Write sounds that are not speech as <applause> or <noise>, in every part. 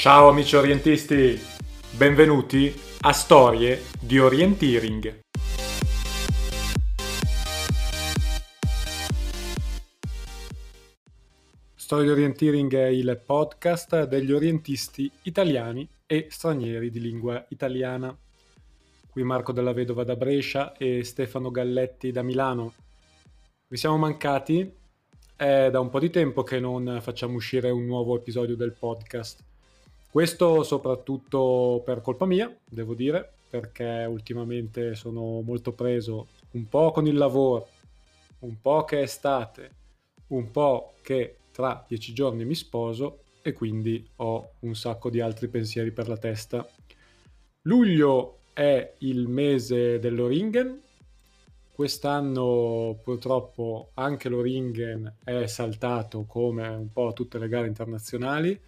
Ciao amici orientisti, benvenuti a Storie di Orienteering. Storie di Orienteering è il podcast degli orientisti italiani e stranieri di lingua italiana. Qui Marco della Vedova da Brescia e Stefano Galletti da Milano. Vi siamo mancati, è da un po' di tempo che non facciamo uscire un nuovo episodio del podcast. Questo soprattutto per colpa mia, devo dire, perché ultimamente sono molto preso un po' con il lavoro, un po' che è estate, un po' che tra dieci giorni mi sposo e quindi ho un sacco di altri pensieri per la testa. Luglio è il mese dell'Oringen. Quest'anno purtroppo anche l'Oringen è saltato come un po' tutte le gare internazionali,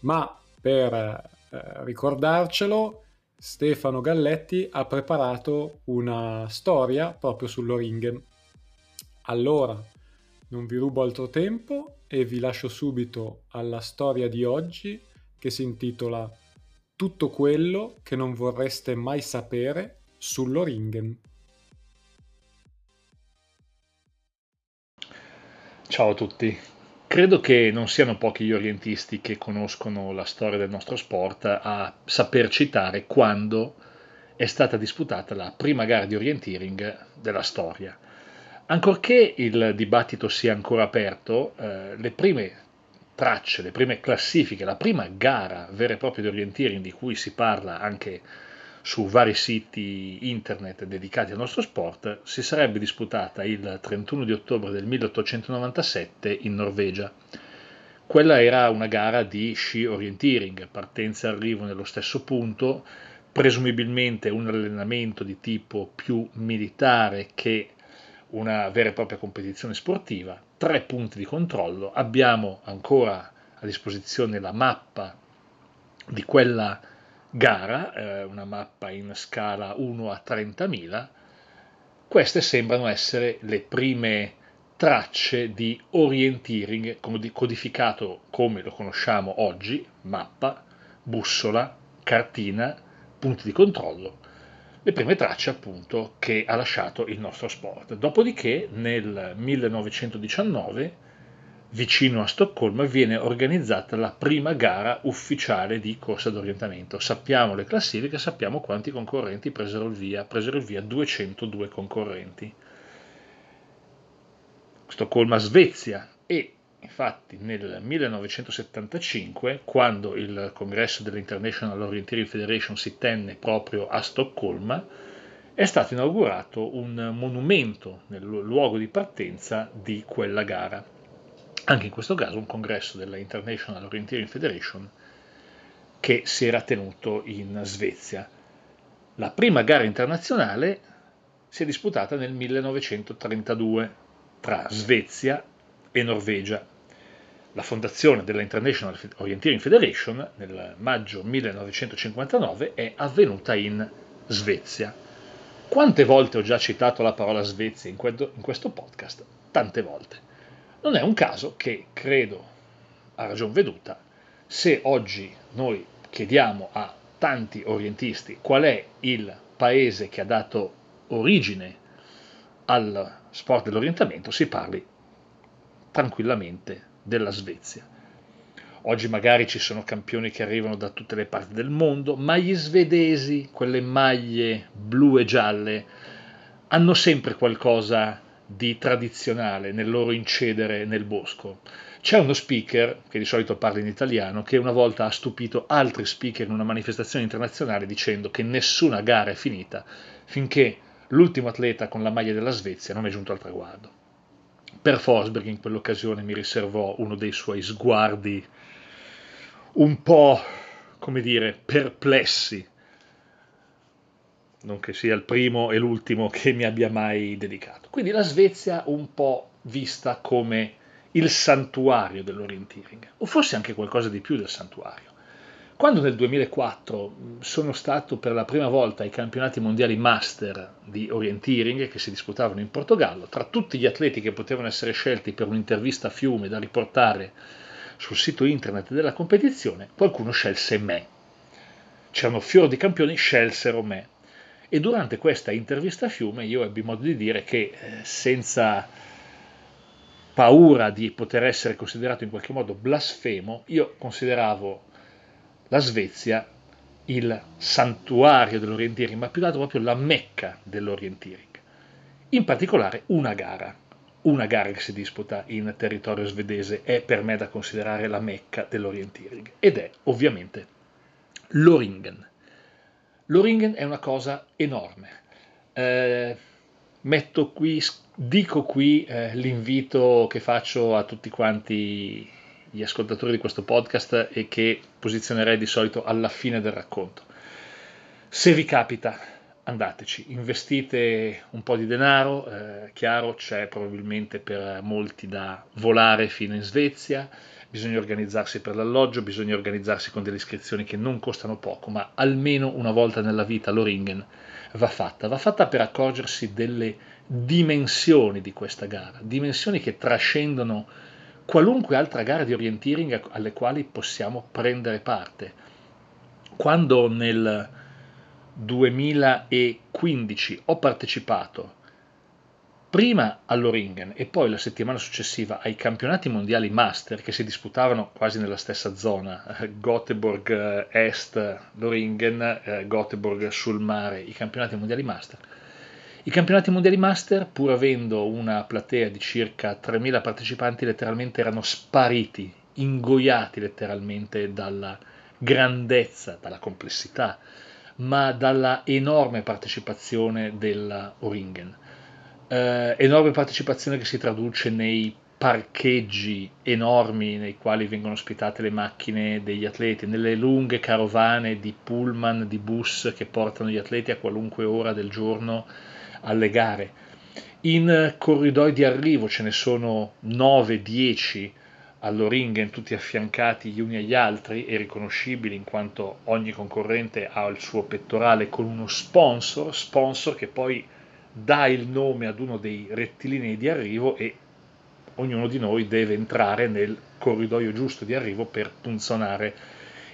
ma per eh, ricordarcelo, Stefano Galletti ha preparato una storia proprio sull'Oringen. Allora, non vi rubo altro tempo e vi lascio subito alla storia di oggi che si intitola Tutto quello che non vorreste mai sapere sull'Oringen. Ciao a tutti, Credo che non siano pochi gli orientisti che conoscono la storia del nostro sport a saper citare quando è stata disputata la prima gara di orienteering della storia. Ancorché il dibattito sia ancora aperto, eh, le prime tracce, le prime classifiche, la prima gara vera e propria di orienteering di cui si parla anche su vari siti internet dedicati al nostro sport, si sarebbe disputata il 31 di ottobre del 1897 in Norvegia. Quella era una gara di sci orienteering, partenza e arrivo nello stesso punto, presumibilmente un allenamento di tipo più militare che una vera e propria competizione sportiva, tre punti di controllo, abbiamo ancora a disposizione la mappa di quella gara, eh, una mappa in scala 1 a 30.000, queste sembrano essere le prime tracce di orienteering codificato come lo conosciamo oggi, mappa, bussola, cartina, punti di controllo, le prime tracce appunto che ha lasciato il nostro sport. Dopodiché nel 1919 vicino a Stoccolma viene organizzata la prima gara ufficiale di corsa d'orientamento. Sappiamo le classifiche, sappiamo quanti concorrenti presero il via, presero il via 202 concorrenti. Stoccolma, Svezia e infatti nel 1975, quando il congresso dell'International Orienteering Federation si tenne proprio a Stoccolma, è stato inaugurato un monumento nel luogo di partenza di quella gara anche in questo caso un congresso della International Orienteering Federation che si era tenuto in Svezia. La prima gara internazionale si è disputata nel 1932 tra Svezia e Norvegia. La fondazione della International Orienteering Federation nel maggio 1959 è avvenuta in Svezia. Quante volte ho già citato la parola Svezia in questo podcast? Tante volte. Non è un caso che, credo, a ragion veduta, se oggi noi chiediamo a tanti orientisti qual è il paese che ha dato origine al sport dell'orientamento, si parli tranquillamente della Svezia. Oggi magari ci sono campioni che arrivano da tutte le parti del mondo, ma gli svedesi, quelle maglie blu e gialle, hanno sempre qualcosa di tradizionale nel loro incedere nel bosco. C'è uno speaker, che di solito parla in italiano, che una volta ha stupito altri speaker in una manifestazione internazionale dicendo che nessuna gara è finita finché l'ultimo atleta con la maglia della Svezia non è giunto al traguardo. Per Forsberg in quell'occasione mi riservò uno dei suoi sguardi un po', come dire, perplessi non che sia il primo e l'ultimo che mi abbia mai dedicato. Quindi la Svezia un po' vista come il santuario dell'orienteering, o forse anche qualcosa di più del santuario. Quando nel 2004 sono stato per la prima volta ai campionati mondiali master di orienteering che si disputavano in Portogallo, tra tutti gli atleti che potevano essere scelti per un'intervista a fiume da riportare sul sito internet della competizione, qualcuno scelse me. C'erano fior di campioni, scelsero me. E durante questa intervista a Fiume io ebbi modo di dire che eh, senza paura di poter essere considerato in qualche modo blasfemo, io consideravo la Svezia il santuario dell'orienteering, ma più che proprio la mecca dell'orienteering. In particolare una gara, una gara che si disputa in territorio svedese è per me da considerare la mecca dell'orienteering ed è ovviamente l'Oringen. L'Oringen è una cosa enorme. Eh, metto qui, dico qui eh, l'invito che faccio a tutti quanti gli ascoltatori di questo podcast e che posizionerei di solito alla fine del racconto. Se vi capita, andateci, investite un po' di denaro, eh, chiaro c'è probabilmente per molti da volare fino in Svezia, bisogna organizzarsi per l'alloggio, bisogna organizzarsi con delle iscrizioni che non costano poco, ma almeno una volta nella vita l'Oringen va fatta, va fatta per accorgersi delle dimensioni di questa gara, dimensioni che trascendono qualunque altra gara di orienteering alle quali possiamo prendere parte. Quando nel 2015 ho partecipato prima all'Oringen e poi la settimana successiva ai campionati mondiali master che si disputavano quasi nella stessa zona, Göteborg Est, l'Oringen, eh, Göteborg sul mare, i campionati mondiali master. I campionati mondiali master, pur avendo una platea di circa 3.000 partecipanti, letteralmente erano spariti, ingoiati letteralmente dalla grandezza, dalla complessità, ma dalla enorme partecipazione della Oringen. Eh, enorme partecipazione che si traduce nei parcheggi enormi nei quali vengono ospitate le macchine degli atleti, nelle lunghe carovane di pullman, di bus che portano gli atleti a qualunque ora del giorno alle gare. In corridoi di arrivo ce ne sono 9-10 all'Oringen, tutti affiancati gli uni agli altri e riconoscibili in quanto ogni concorrente ha il suo pettorale con uno sponsor, sponsor che poi dà il nome ad uno dei rettilinei di arrivo e ognuno di noi deve entrare nel corridoio giusto di arrivo per punzonare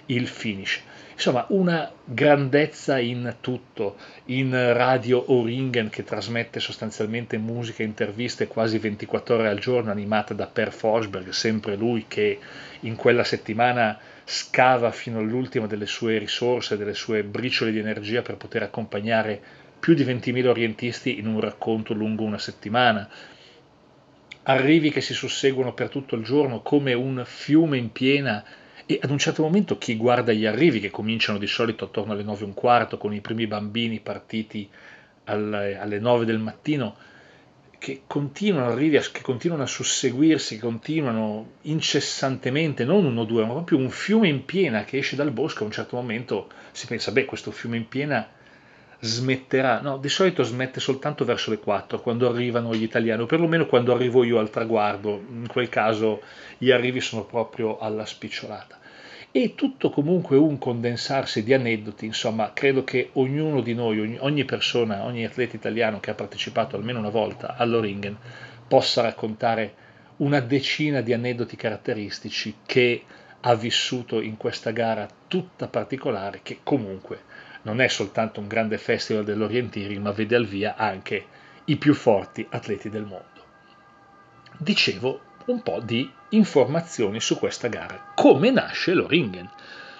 il finish. Insomma, una grandezza in tutto, in radio Oringen che trasmette sostanzialmente musica e interviste quasi 24 ore al giorno, animata da Per Forsberg, sempre lui che in quella settimana scava fino all'ultimo delle sue risorse, delle sue briciole di energia per poter accompagnare più di 20.000 orientisti in un racconto lungo una settimana. Arrivi che si susseguono per tutto il giorno come un fiume in piena e ad un certo momento chi guarda gli arrivi, che cominciano di solito attorno alle 9 e un quarto, con i primi bambini partiti alle, alle 9 del mattino, che continuano, arrivi che continuano a susseguirsi, che continuano incessantemente, non uno o due, ma proprio un fiume in piena che esce dal bosco, a un certo momento si pensa, beh, questo fiume in piena smetterà, no, di solito smette soltanto verso le 4 quando arrivano gli italiani, o perlomeno quando arrivo io al traguardo, in quel caso gli arrivi sono proprio alla spicciolata. E tutto comunque un condensarsi di aneddoti, insomma, credo che ognuno di noi, ogni, persona, ogni atleta italiano che ha partecipato almeno una volta all'Oringen possa raccontare una decina di aneddoti caratteristici che ha vissuto in questa gara tutta particolare che comunque non è soltanto un grande festival dell'orienteering, ma vede al via anche i più forti atleti del mondo. Dicevo un po' di informazioni su questa gara. Come nasce l'Oringen?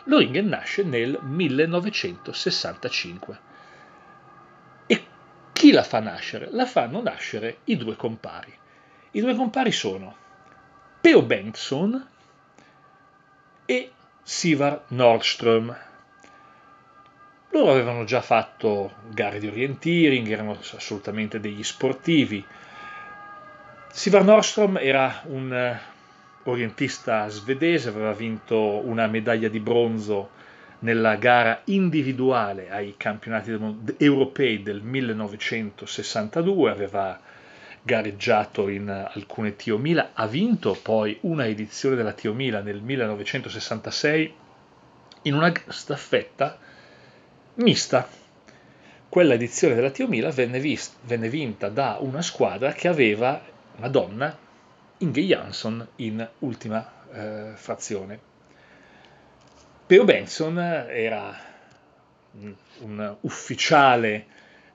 L'Oringen nasce nel 1965. E chi la fa nascere? La fanno nascere i due compari. I due compari sono Peo Bengtsson e Sivar Nordström. Loro avevano già fatto gare di orienteering, erano assolutamente degli sportivi. Sivar Nordstrom era un eh, orientista svedese, aveva vinto una medaglia di bronzo nella gara individuale ai campionati europei del 1962, aveva gareggiato in alcune Tio Mila, ha vinto poi una edizione della Tio Mila nel 1966 in una staffetta mista. Quella edizione della Tio Mila venne, vist- venne vinta da una squadra che aveva una donna, Inge Jansson, in ultima eh, frazione. Peo Benson era un ufficiale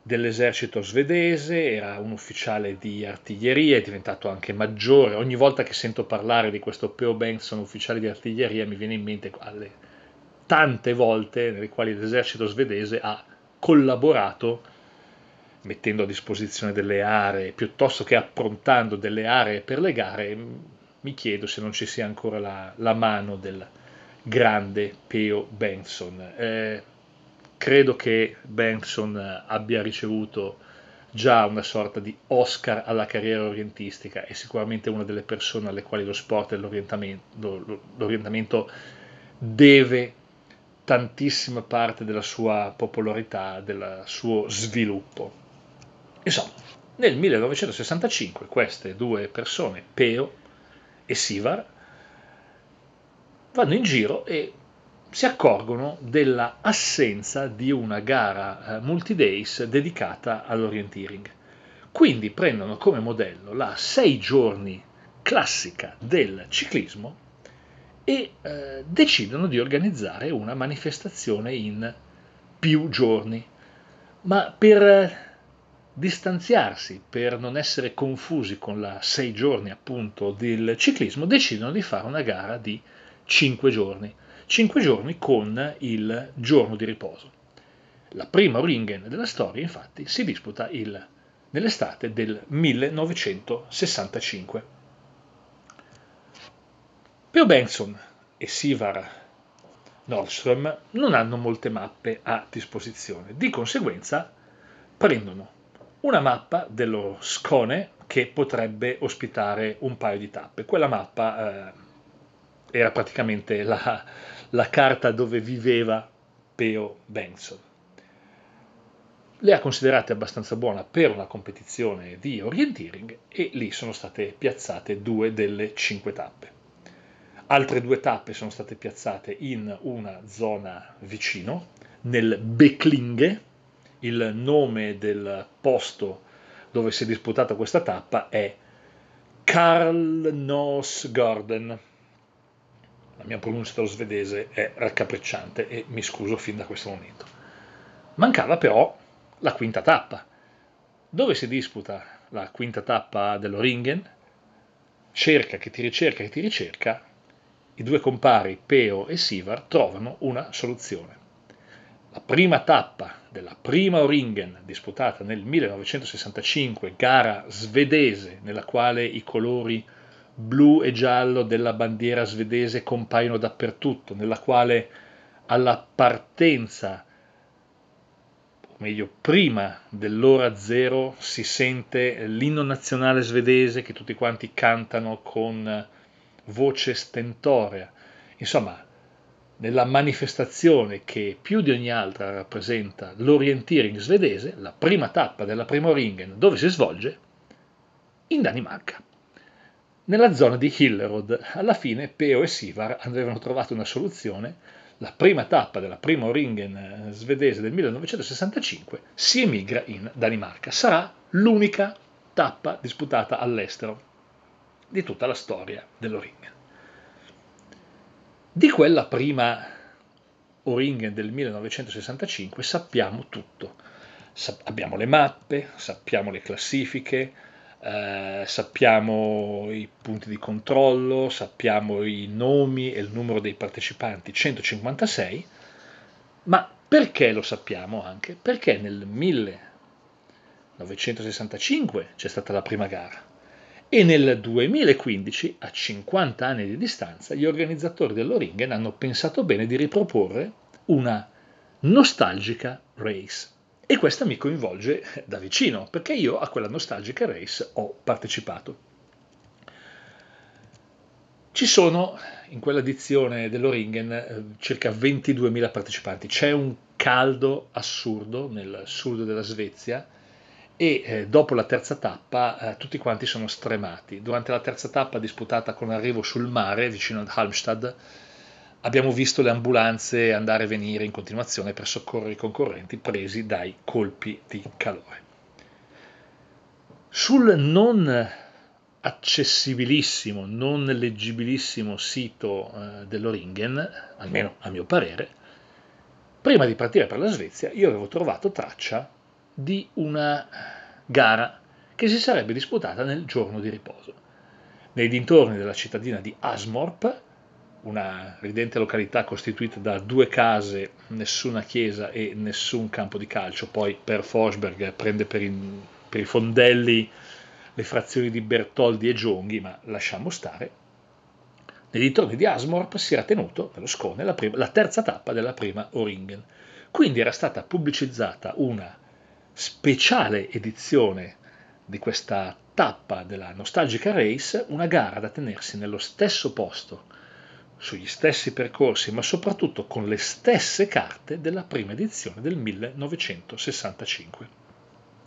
dell'esercito svedese, era un ufficiale di artiglieria, è diventato anche maggiore. Ogni volta che sento parlare di questo Peo Benson, ufficiale di artiglieria, mi viene in mente alle tante volte nelle quali l'esercito svedese ha collaborato mettendo a disposizione delle aree, piuttosto che approntando delle aree per le gare, mi chiedo se non ci sia ancora la, la mano del grande Peo Benson. Eh, credo che Benson abbia ricevuto già una sorta di Oscar alla carriera orientistica, è sicuramente una delle persone alle quali lo sport e l'orientamento, l'orientamento deve tantissima parte della sua popolarità, del suo sviluppo. Insomma, nel 1965 queste due persone, Peo e Sivar, vanno in giro e si accorgono della assenza di una gara eh, multi-days dedicata all'orienteering. Quindi prendono come modello la 6 giorni classica del ciclismo e eh, decidono di organizzare una manifestazione in più giorni. Ma per eh, distanziarsi, per non essere confusi con la 6 giorni appunto del ciclismo, decidono di fare una gara di 5 giorni 5 giorni con il giorno di riposo. La prima Ringen della storia, infatti, si disputa il, nell'estate del 1965. Peo Benson e Sivar Nordström non hanno molte mappe a disposizione, di conseguenza prendono una mappa dello Scone che potrebbe ospitare un paio di tappe. Quella mappa eh, era praticamente la, la carta dove viveva Peo Benson. Le ha considerate abbastanza buona per una competizione di orienteering e lì sono state piazzate due delle cinque tappe. Altre due tappe sono state piazzate in una zona vicino, nel Becklinge, il nome del posto dove si è disputata questa tappa è Karl Nosgarden la mia pronuncia dello svedese è raccapricciante e mi scuso fin da questo momento. Mancava però la quinta tappa. Dove si disputa la quinta tappa dell'Oringen? Cerca che ti ricerca che ti ricerca, i due compari Peo e Sivar trovano una soluzione. La prima tappa della prima Oringen disputata nel 1965, gara svedese nella quale i colori blu e giallo della bandiera svedese compaiono dappertutto, nella quale alla partenza, o meglio prima dell'ora zero, si sente l'inno nazionale svedese che tutti quanti cantano con voce stentorea. Insomma, nella manifestazione che più di ogni altra rappresenta l'orienteering svedese, la prima tappa della prima Ringen dove si svolge? In Danimarca nella zona di Hillerod. Alla fine Peo e Sivar avevano trovato una soluzione. La prima tappa della prima Ringen eh, svedese del 1965 si emigra in Danimarca. Sarà l'unica tappa disputata all'estero di tutta la storia dell'Oringen. Di quella prima Oringen del 1965 sappiamo tutto. Sa- abbiamo le mappe, sappiamo le classifiche, eh, sappiamo i punti di controllo, sappiamo i nomi e il numero dei partecipanti, 156, ma perché lo sappiamo anche? Perché nel 1965 c'è stata la prima gara e nel 2015, a 50 anni di distanza, gli organizzatori dell'Oringen hanno pensato bene di riproporre una nostalgica race. E questa mi coinvolge da vicino, perché io a quella nostalgica race ho partecipato. Ci sono in quella edizione dell'Oringen eh, circa 22.000 partecipanti, c'è un caldo assurdo nel sud della Svezia e eh, dopo la terza tappa eh, tutti quanti sono stremati. Durante la terza tappa disputata con arrivo sul mare vicino ad Halmstad abbiamo visto le ambulanze andare e venire in continuazione per soccorrere i concorrenti presi dai colpi di calore. Sul non accessibilissimo, non leggibilissimo sito eh, dell'Oringen, almeno a mio parere, prima di partire per la Svezia io avevo trovato traccia di una gara che si sarebbe disputata nel giorno di riposo. Nei dintorni della cittadina di Asmorp, una ridente località costituita da due case, nessuna chiesa e nessun campo di calcio, poi per Forsberg prende per, in, per i fondelli le frazioni di Bertoldi e Gionghi, ma lasciamo stare. Nei dintorni di Asmorp si era tenuto, per lo Scone, la, prima, la terza tappa della prima Oringen. Quindi era stata pubblicizzata una speciale edizione di questa tappa della Nostalgica Race, una gara da tenersi nello stesso posto, sugli stessi percorsi, ma soprattutto con le stesse carte della prima edizione del 1965.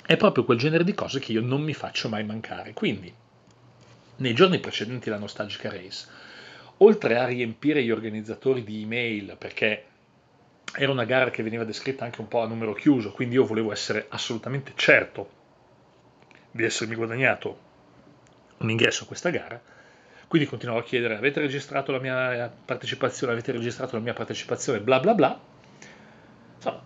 È proprio quel genere di cose che io non mi faccio mai mancare. Quindi, nei giorni precedenti alla Nostalgica Race, oltre a riempire gli organizzatori di email, perché era una gara che veniva descritta anche un po' a numero chiuso, quindi io volevo essere assolutamente certo di essermi guadagnato un ingresso a questa gara, quindi continuavo a chiedere avete registrato la mia partecipazione, avete registrato la mia partecipazione, bla bla bla. Insomma,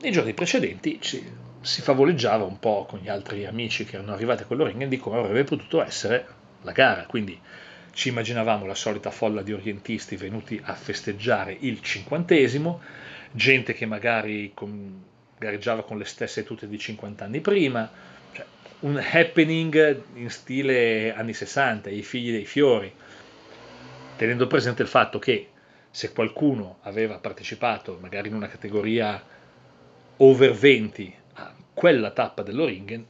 nei giorni precedenti ci si favoleggiava un po' con gli altri amici che erano arrivati a quell'Oringen di come avrebbe potuto essere la gara. Quindi ci immaginavamo la solita folla di orientisti venuti a festeggiare il cinquantesimo, gente che magari con, gareggiava con le stesse tute di 50 anni prima, cioè un happening in stile anni 60, i figli dei fiori, tenendo presente il fatto che se qualcuno aveva partecipato magari in una categoria over 20 quella tappa dell'Oringen,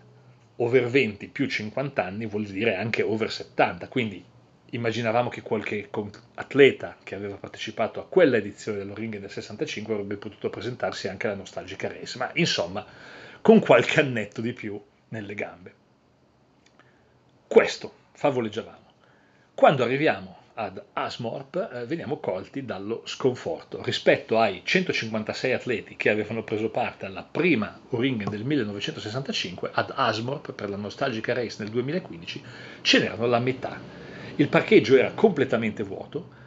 over 20 più 50 anni vuol dire anche over 70, quindi immaginavamo che qualche atleta che aveva partecipato a quella edizione dell'Oringen del 65 avrebbe potuto presentarsi anche alla nostalgica race, ma insomma con qualche annetto di più nelle gambe. Questo favoleggiavamo. Quando arriviamo ad Asmorp eh, veniamo colti dallo sconforto. Rispetto ai 156 atleti che avevano preso parte alla prima Uringen del 1965, ad Asmorp per la nostalgica race nel 2015 ce n'erano la metà. Il parcheggio era completamente vuoto,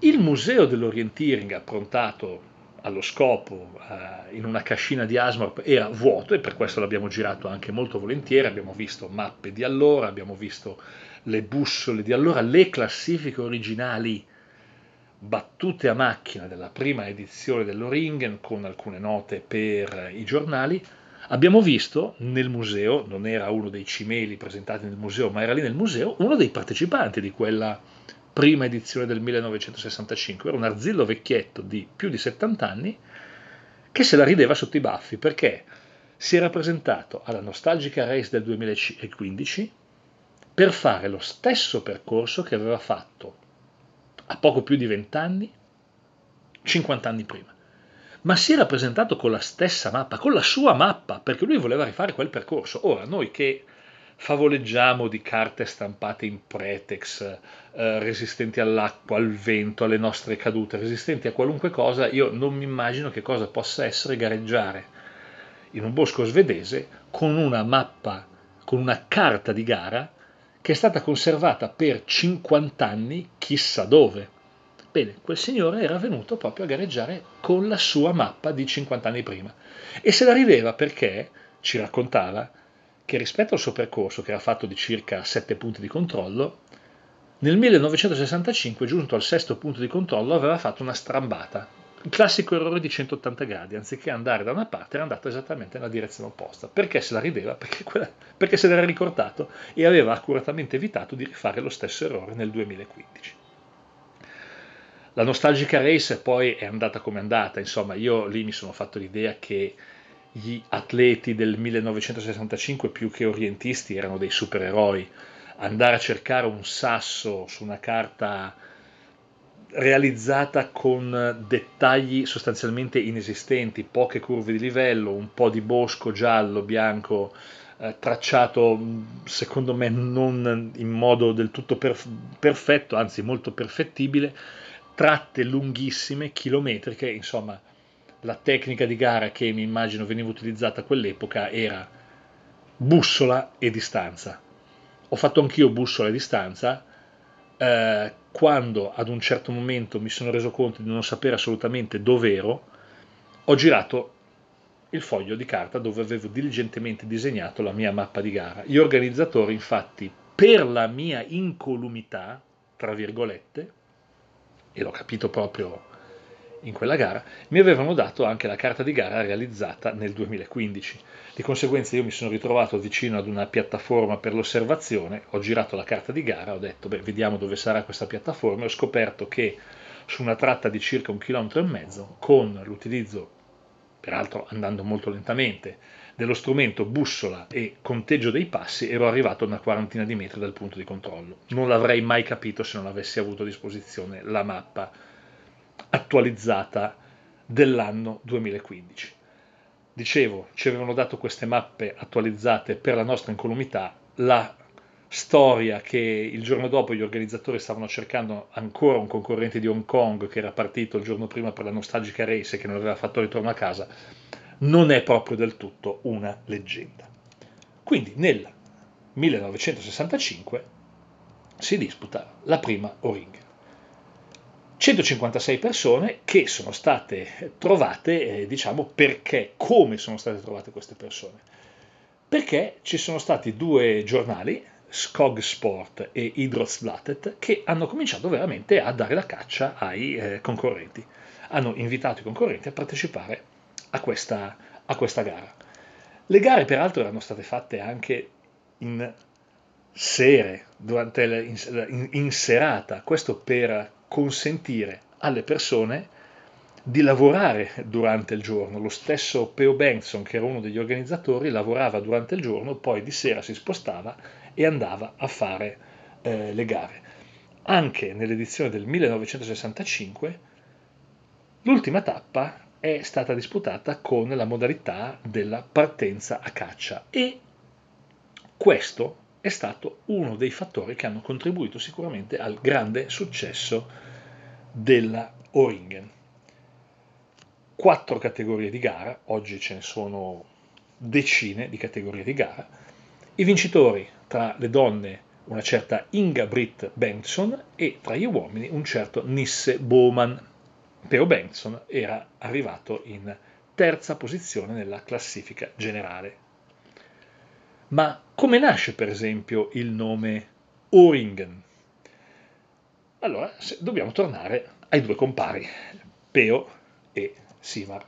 il museo dell'orienteering approntato allo scopo eh, in una cascina di Asmorp era vuoto e per questo l'abbiamo girato anche molto volentieri, abbiamo visto mappe di allora, abbiamo visto le bussole di allora, le classifiche originali battute a macchina della prima edizione dell'Oringen con alcune note per i giornali, abbiamo visto nel museo, non era uno dei cimeli presentati nel museo, ma era lì nel museo, uno dei partecipanti di quella prima edizione del 1965, era un arzillo vecchietto di più di 70 anni che se la rideva sotto i baffi perché si era presentato alla nostalgica race del 2015 per fare lo stesso percorso che aveva fatto a poco più di 20 anni, 50 anni prima. Ma si era presentato con la stessa mappa, con la sua mappa, perché lui voleva rifare quel percorso. Ora, noi che favoleggiamo di carte stampate in pretex, eh, resistenti all'acqua, al vento, alle nostre cadute, resistenti a qualunque cosa, io non mi immagino che cosa possa essere gareggiare in un bosco svedese con una mappa, con una carta di gara che è stata conservata per 50 anni chissà dove. Bene, quel signore era venuto proprio a gareggiare con la sua mappa di 50 anni prima e se la rideva perché, ci raccontava, che rispetto al suo percorso, che era fatto di circa 7 punti di controllo, nel 1965, giunto al sesto punto di controllo, aveva fatto una strambata, il classico errore di 180 gradi, anziché andare da una parte era andato esattamente nella direzione opposta. Perché se la rideva? Perché, quella, perché se l'era ricordato e aveva accuratamente evitato di rifare lo stesso errore nel 2015. La nostalgica race poi è andata come è andata, insomma io lì mi sono fatto l'idea che gli atleti del 1965 più che orientisti erano dei supereroi. Andare a cercare un sasso su una carta realizzata con dettagli sostanzialmente inesistenti, poche curve di livello, un po' di bosco giallo, bianco, eh, tracciato secondo me non in modo del tutto perf- perfetto, anzi molto perfettibile, tratte lunghissime, chilometriche, insomma la tecnica di gara che mi immagino veniva utilizzata a quell'epoca era bussola e distanza. ho fatto anch'io bussole a distanza, eh, quando ad un certo momento mi sono reso conto di non sapere assolutamente dove ero, ho girato il foglio di carta dove avevo diligentemente disegnato la mia mappa di gara. Gli organizzatori, infatti, per la mia incolumità, tra virgolette, e l'ho capito proprio in quella gara, mi avevano dato anche la carta di gara realizzata nel 2015. Di conseguenza io mi sono ritrovato vicino ad una piattaforma per l'osservazione, ho girato la carta di gara, ho detto beh vediamo dove sarà questa piattaforma e ho scoperto che su una tratta di circa un chilometro e mezzo, con l'utilizzo, peraltro andando molto lentamente, dello strumento bussola e conteggio dei passi, ero arrivato a una quarantina di metri dal punto di controllo. Non l'avrei mai capito se non avessi avuto a disposizione la mappa attualizzata dell'anno 2015. Dicevo, ci avevano dato queste mappe attualizzate per la nostra incolumità, la storia che il giorno dopo gli organizzatori stavano cercando ancora un concorrente di Hong Kong che era partito il giorno prima per la nostalgica race e che non aveva fatto ritorno a casa, non è proprio del tutto una leggenda. Quindi nel 1965 si disputa la prima O-Ring. 156 persone che sono state trovate, eh, diciamo perché, come sono state trovate queste persone? Perché ci sono stati due giornali, Skog Sport e Idrottsbladet, che hanno cominciato veramente a dare la caccia ai eh, concorrenti. Hanno invitato i concorrenti a partecipare a questa, a questa gara. Le gare peraltro erano state fatte anche in sere, durante in, in serata, questo per consentire alle persone di lavorare durante il giorno. Lo stesso Peo Benson, che era uno degli organizzatori, lavorava durante il giorno, poi di sera si spostava e andava a fare eh, le gare. Anche nell'edizione del 1965 l'ultima tappa è stata disputata con la modalità della partenza a caccia e questo è stato uno dei fattori che hanno contribuito sicuramente al grande successo della O-Ringen. Quattro categorie di gara, oggi ce ne sono decine di categorie di gara. I vincitori tra le donne una certa Inga Britt Benson e tra gli uomini un certo Nisse Bowman. Peo Benson era arrivato in terza posizione nella classifica generale ma come nasce per esempio il nome Oringen? Allora dobbiamo tornare ai due compari, Peo e Simar.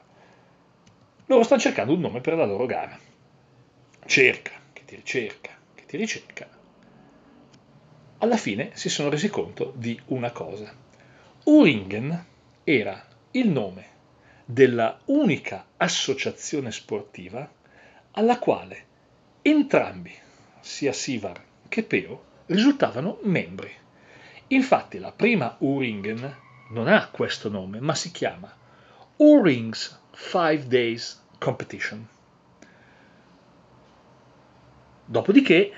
Loro stanno cercando un nome per la loro gara. Cerca, che ti ricerca, che ti ricerca. Alla fine si sono resi conto di una cosa. Uringen era il nome della unica associazione sportiva alla quale Entrambi, sia Sivar che Peo, risultavano membri. Infatti la prima U-Ringen non ha questo nome, ma si chiama U-Rings 5 Days Competition. Dopodiché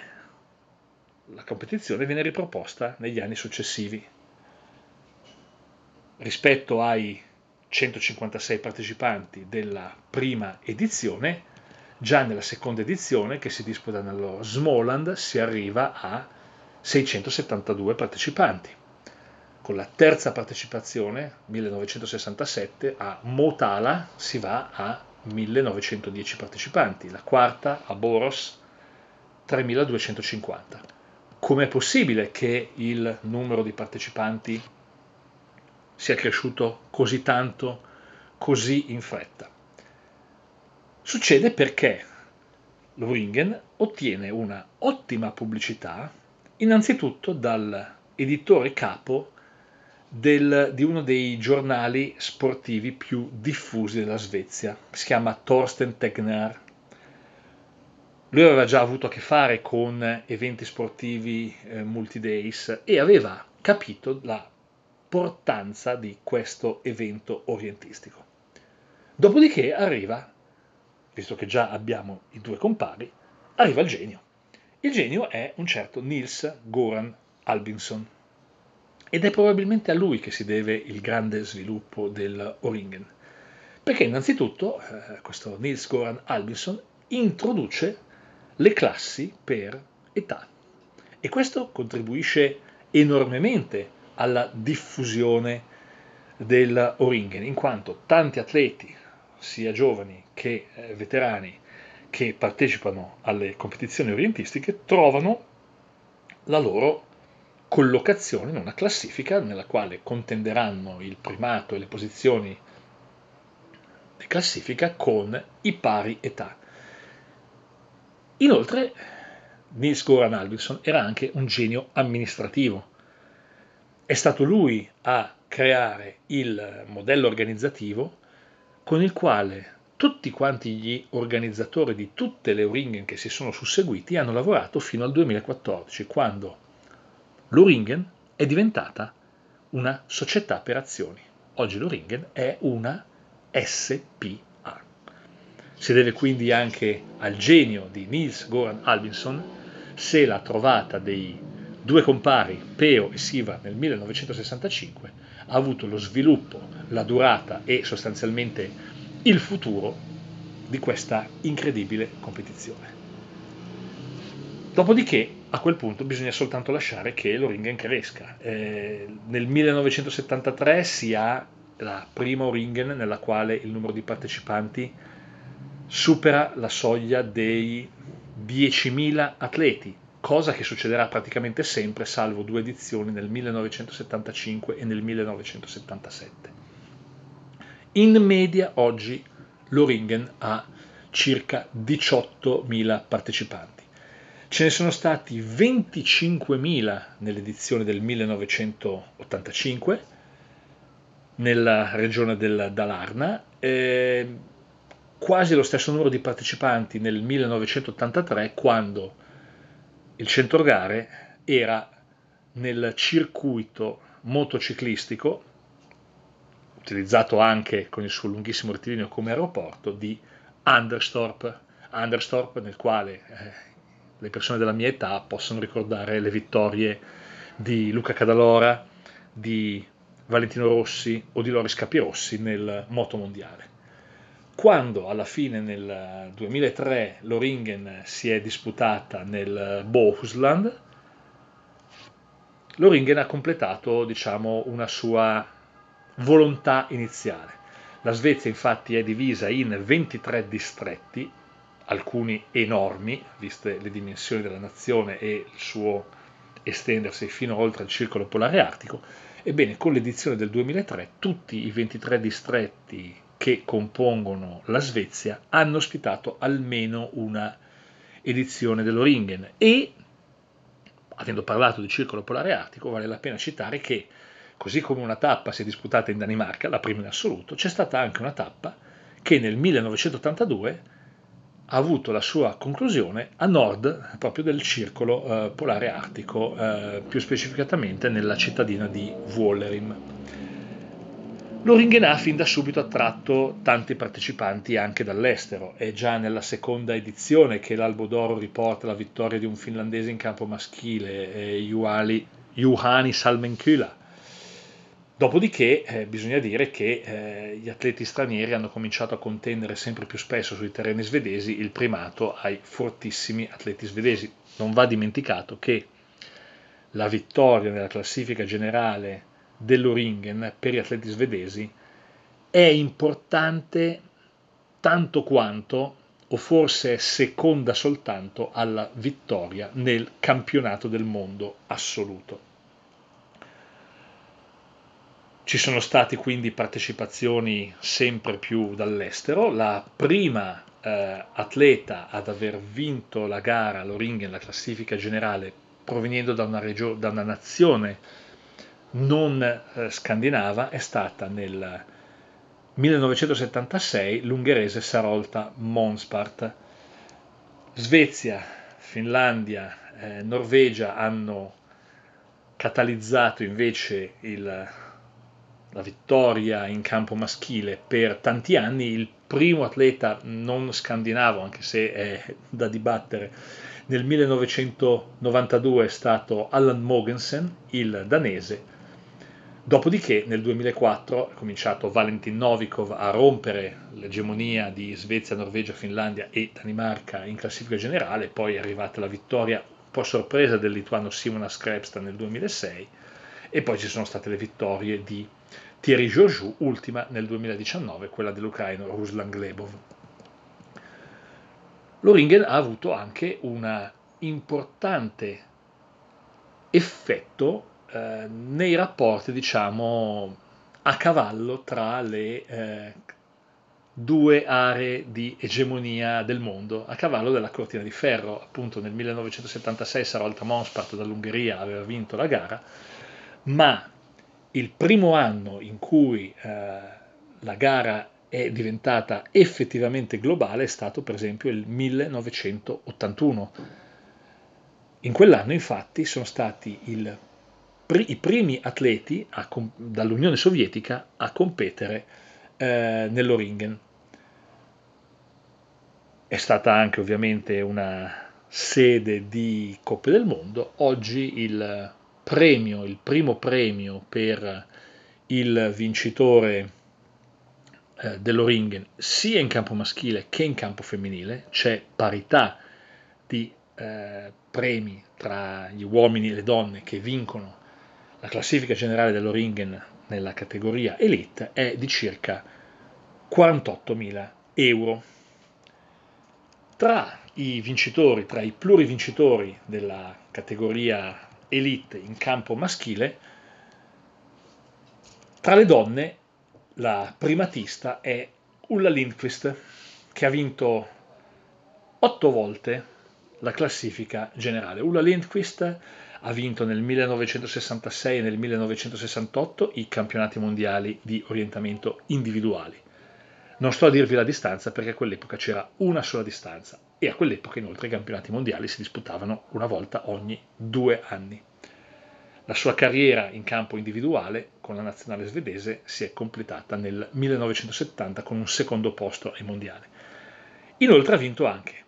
la competizione viene riproposta negli anni successivi. Rispetto ai 156 partecipanti della prima edizione, Già nella seconda edizione, che si disputa nello Smoland, si arriva a 672 partecipanti. Con la terza partecipazione, 1967, a Motala si va a 1910 partecipanti, la quarta a Boros 3250. Com'è possibile che il numero di partecipanti sia cresciuto così tanto, così in fretta? Succede perché Luringen ottiene una ottima pubblicità innanzitutto dall'editore capo del, di uno dei giornali sportivi più diffusi della Svezia, si chiama Thorsten Tegner. Lui aveva già avuto a che fare con eventi sportivi eh, multi-days e aveva capito la portanza di questo evento orientistico. Dopodiché arriva visto che già abbiamo i due compari, arriva il genio. Il genio è un certo Niels Goran Albinson ed è probabilmente a lui che si deve il grande sviluppo del Oringen. Perché innanzitutto eh, questo Niels Goran Albinson introduce le classi per età E questo contribuisce enormemente alla diffusione del Oringen, in quanto tanti atleti, sia giovani che eh, veterani, che partecipano alle competizioni orientistiche, trovano la loro collocazione in una classifica nella quale contenderanno il primato e le posizioni di classifica con i pari età. Inoltre, Nils Goran Albinson era anche un genio amministrativo. È stato lui a creare il modello organizzativo con il quale tutti quanti gli organizzatori di tutte le Uringen che si sono susseguiti hanno lavorato fino al 2014, quando l'Uringen è diventata una società per azioni. Oggi l'Uringen è una SPA. Si deve quindi anche al genio di Nils Goran Albinson se la trovata dei due compari, Peo e Siva, nel 1965 ha avuto lo sviluppo, la durata e sostanzialmente il futuro di questa incredibile competizione. Dopodiché a quel punto bisogna soltanto lasciare che l'Oringen cresca. Eh, nel 1973 si ha la prima Oringen nella quale il numero di partecipanti supera la soglia dei 10.000 atleti, cosa che succederà praticamente sempre, salvo due edizioni nel 1975 e nel 1977. In media oggi l'Oringen ha circa 18.000 partecipanti. Ce ne sono stati 25.000 nell'edizione del 1985 nella regione del Dalarna, eh, quasi lo stesso numero di partecipanti nel 1983 quando il centro gare era nel circuito motociclistico, utilizzato anche con il suo lunghissimo rettilineo come aeroporto, di Anderstorp, Anderstorp nel quale eh, le persone della mia età possono ricordare le vittorie di Luca Cadalora, di Valentino Rossi o di Loris Capirossi nel moto mondiale. Quando alla fine nel 2003 l'Oringen si è disputata nel Bohusland, l'Oringen ha completato diciamo, una sua volontà iniziale. La Svezia infatti è divisa in 23 distretti alcuni enormi, viste le dimensioni della nazione e il suo estendersi fino oltre il circolo polare artico, ebbene con l'edizione del 2003 tutti i 23 distretti che compongono la Svezia hanno ospitato almeno una edizione dell'Oringen e, avendo parlato di circolo polare artico, vale la pena citare che, così come una tappa si è disputata in Danimarca, la prima in assoluto, c'è stata anche una tappa che nel 1982 ha avuto la sua conclusione a nord proprio del circolo eh, polare artico, eh, più specificatamente nella cittadina di Vuollerim. L'Oringen ha fin da subito attratto tanti partecipanti anche dall'estero. È già nella seconda edizione che l'Albo d'Oro riporta la vittoria di un finlandese in campo maschile, eh, Juhani Salmenkula, Dopodiché eh, bisogna dire che eh, gli atleti stranieri hanno cominciato a contendere sempre più spesso sui terreni svedesi il primato ai fortissimi atleti svedesi. Non va dimenticato che la vittoria nella classifica generale dell'Oringen per gli atleti svedesi è importante tanto quanto, o forse è seconda soltanto, alla vittoria nel campionato del mondo assoluto. Ci sono stati quindi partecipazioni sempre più dall'estero. La prima eh, atleta ad aver vinto la gara all'Oringen, la classifica generale, proveniendo da una, regio- da una nazione non eh, scandinava, è stata nel 1976 l'ungherese Sarolta Monspart. Svezia, Finlandia, eh, Norvegia hanno catalizzato invece il la vittoria in campo maschile per tanti anni, il primo atleta non scandinavo, anche se è da dibattere, nel 1992 è stato Allan Mogensen, il danese. Dopodiché nel 2004 è cominciato Valentin Novikov a rompere l'egemonia di Svezia, Norvegia, Finlandia e Danimarca in classifica generale, poi è arrivata la vittoria po' sorpresa del lituano Simonas Krebsta nel 2006 e poi ci sono state le vittorie di Thierry Georgiou, ultima nel 2019, quella dell'ucraino Ruslan Glebov. L'Oringen ha avuto anche un importante effetto eh, nei rapporti, diciamo, a cavallo tra le eh, due aree di egemonia del mondo, a cavallo della cortina di ferro. Appunto nel 1976 Sarolta Monspart dall'Ungheria aveva vinto la gara, ma il primo anno in cui eh, la gara è diventata effettivamente globale è stato per esempio il 1981. In quell'anno infatti sono stati il, i primi atleti a, dall'Unione Sovietica a competere eh, nell'Oringen. È stata anche ovviamente una sede di Coppe del Mondo. Oggi il premio, il primo premio per il vincitore eh, dell'Oringen sia in campo maschile che in campo femminile, c'è parità di eh, premi tra gli uomini e le donne che vincono la classifica generale dell'Oringen nella categoria Elite è di circa 48.000 euro. Tra i vincitori, tra i plurivincitori della categoria Elite in campo maschile, tra le donne la primatista è Ulla Lindqvist, che ha vinto otto volte la classifica generale. Ulla Lindqvist ha vinto nel 1966 e nel 1968 i campionati mondiali di orientamento individuali. Non sto a dirvi la distanza perché a quell'epoca c'era una sola distanza e a quell'epoca inoltre i campionati mondiali si disputavano una volta ogni due anni. La sua carriera in campo individuale con la nazionale svedese si è completata nel 1970 con un secondo posto ai mondiali. Inoltre ha vinto anche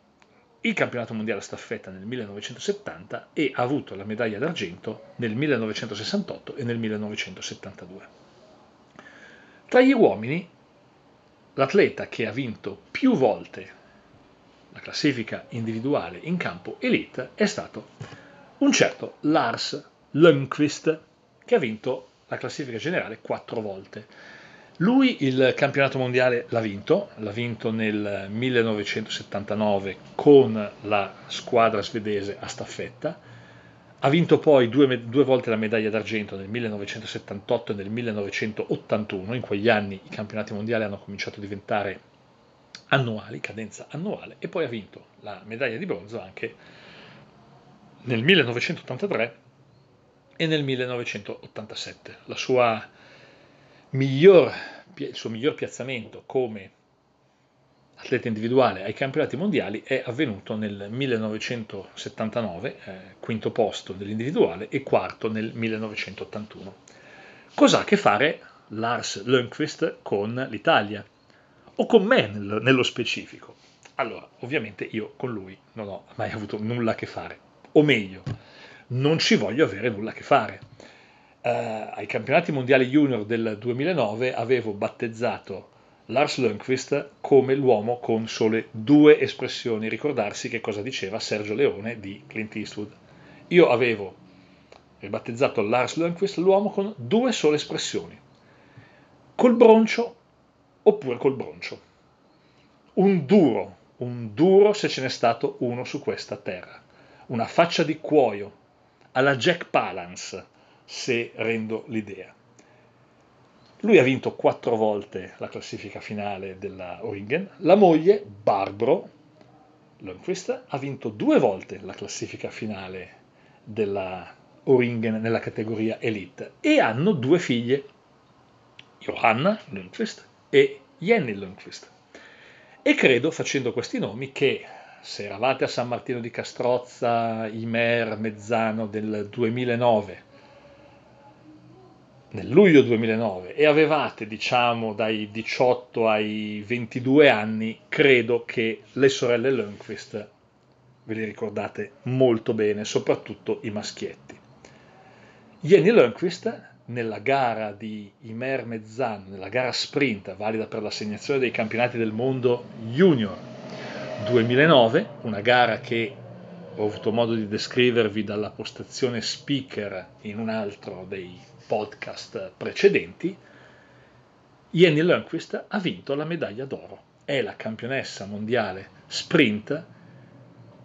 il campionato mondiale a staffetta nel 1970 e ha avuto la medaglia d'argento nel 1968 e nel 1972. Tra gli uomini, l'atleta che ha vinto più volte la classifica individuale in campo elite è stato un certo Lars Lundqvist, che ha vinto la classifica generale quattro volte. Lui il campionato mondiale l'ha vinto, l'ha vinto nel 1979 con la squadra svedese a staffetta, ha vinto poi due, due, volte la medaglia d'argento nel 1978 e nel 1981, in quegli anni i campionati mondiali hanno cominciato a diventare annuali, cadenza annuale, e poi ha vinto la medaglia di bronzo anche nel 1983 e nel 1987. Sua miglior, il suo miglior piazzamento come atleta individuale ai campionati mondiali è avvenuto nel 1979, eh, quinto posto nell'individuale e quarto nel 1981. Cos'ha a che fare Lars Lundqvist con l'Italia? O con me nello specifico? Allora, ovviamente io con lui non ho mai avuto nulla a che fare, o meglio, non ci voglio avere nulla a che fare. Uh, ai campionati mondiali junior del 2009 avevo battezzato Lars Lundqvist come l'uomo con sole due espressioni, ricordarsi che cosa diceva Sergio Leone di Clint Eastwood. Io avevo ribattezzato Lars Lundqvist l'uomo con due sole espressioni, col broncio oppure col broncio. Un duro, un duro se ce n'è stato uno su questa terra, una faccia di cuoio, alla Jack Palance, se rendo l'idea. Lui ha vinto quattro volte la classifica finale della Oringen, la moglie, Barbro Lundqvist, ha vinto due volte la classifica finale della Oringen nella categoria Elite e hanno due figlie, Johanna Lundqvist e Jenny Lundqvist. E credo, facendo questi nomi, che se eravate a San Martino di Castrozza, Imer, Mezzano del 2009, nel luglio 2009, e avevate diciamo dai 18 ai 22 anni, credo che le sorelle Lundqvist ve le ricordate molto bene, soprattutto i maschietti. Jenny Lundqvist nella gara di Imer Mezzano, nella gara sprint valida per l'assegnazione dei campionati del mondo junior 2009, una gara che ho avuto modo di descrivervi dalla postazione speaker in un altro dei podcast precedenti, Jenny Lundqvist ha vinto la medaglia d'oro. È la campionessa mondiale sprint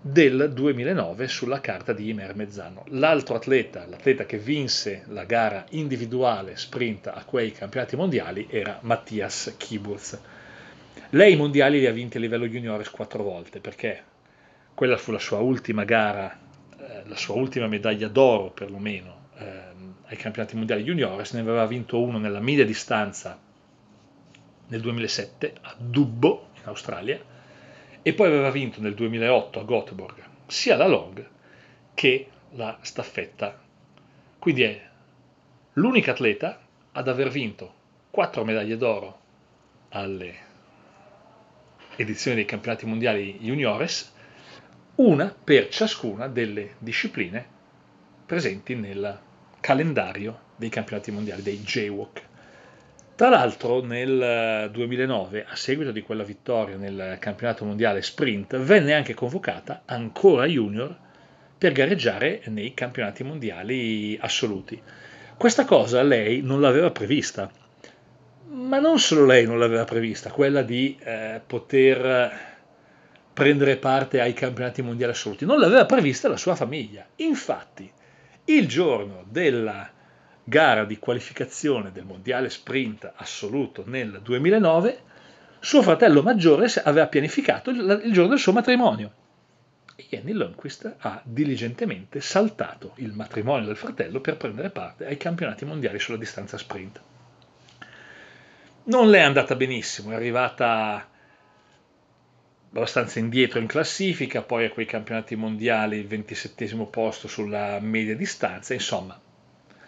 del 2009 sulla carta di Imer Mezzano. L'altro atleta, l'atleta che vinse la gara individuale sprint a quei campionati mondiali era Mattias Kiburz. Lei i mondiali li ha vinti a livello juniores quattro volte perché quella fu la sua ultima gara, eh, la sua ultima medaglia d'oro perlomeno eh, ai campionati mondiali juniores, ne aveva vinto uno nella media distanza nel 2007 a Dubbo in Australia e poi aveva vinto nel 2008 a Göteborg sia la long che la staffetta. Quindi è l'unica atleta ad aver vinto quattro medaglie d'oro alle edizioni dei campionati mondiali juniores, una per ciascuna delle discipline presenti nel calendario dei campionati mondiali, dei J-Walk. Tra l'altro nel 2009, a seguito di quella vittoria nel campionato mondiale sprint, venne anche convocata ancora junior per gareggiare nei campionati mondiali assoluti. Questa cosa lei non l'aveva prevista, ma non solo lei non l'aveva prevista, quella di eh, poter prendere parte ai campionati mondiali assoluti, non l'aveva prevista la sua famiglia. Infatti, il giorno della gara di qualificazione del mondiale sprint assoluto nel 2009, suo fratello maggiore aveva pianificato il, giorno del suo matrimonio. E Jenny Lundquist ha diligentemente saltato il matrimonio del fratello per prendere parte ai campionati mondiali sulla distanza sprint. Non le è andata benissimo, è arrivata abbastanza indietro in classifica, poi a quei campionati mondiali il 27 posto sulla media distanza, insomma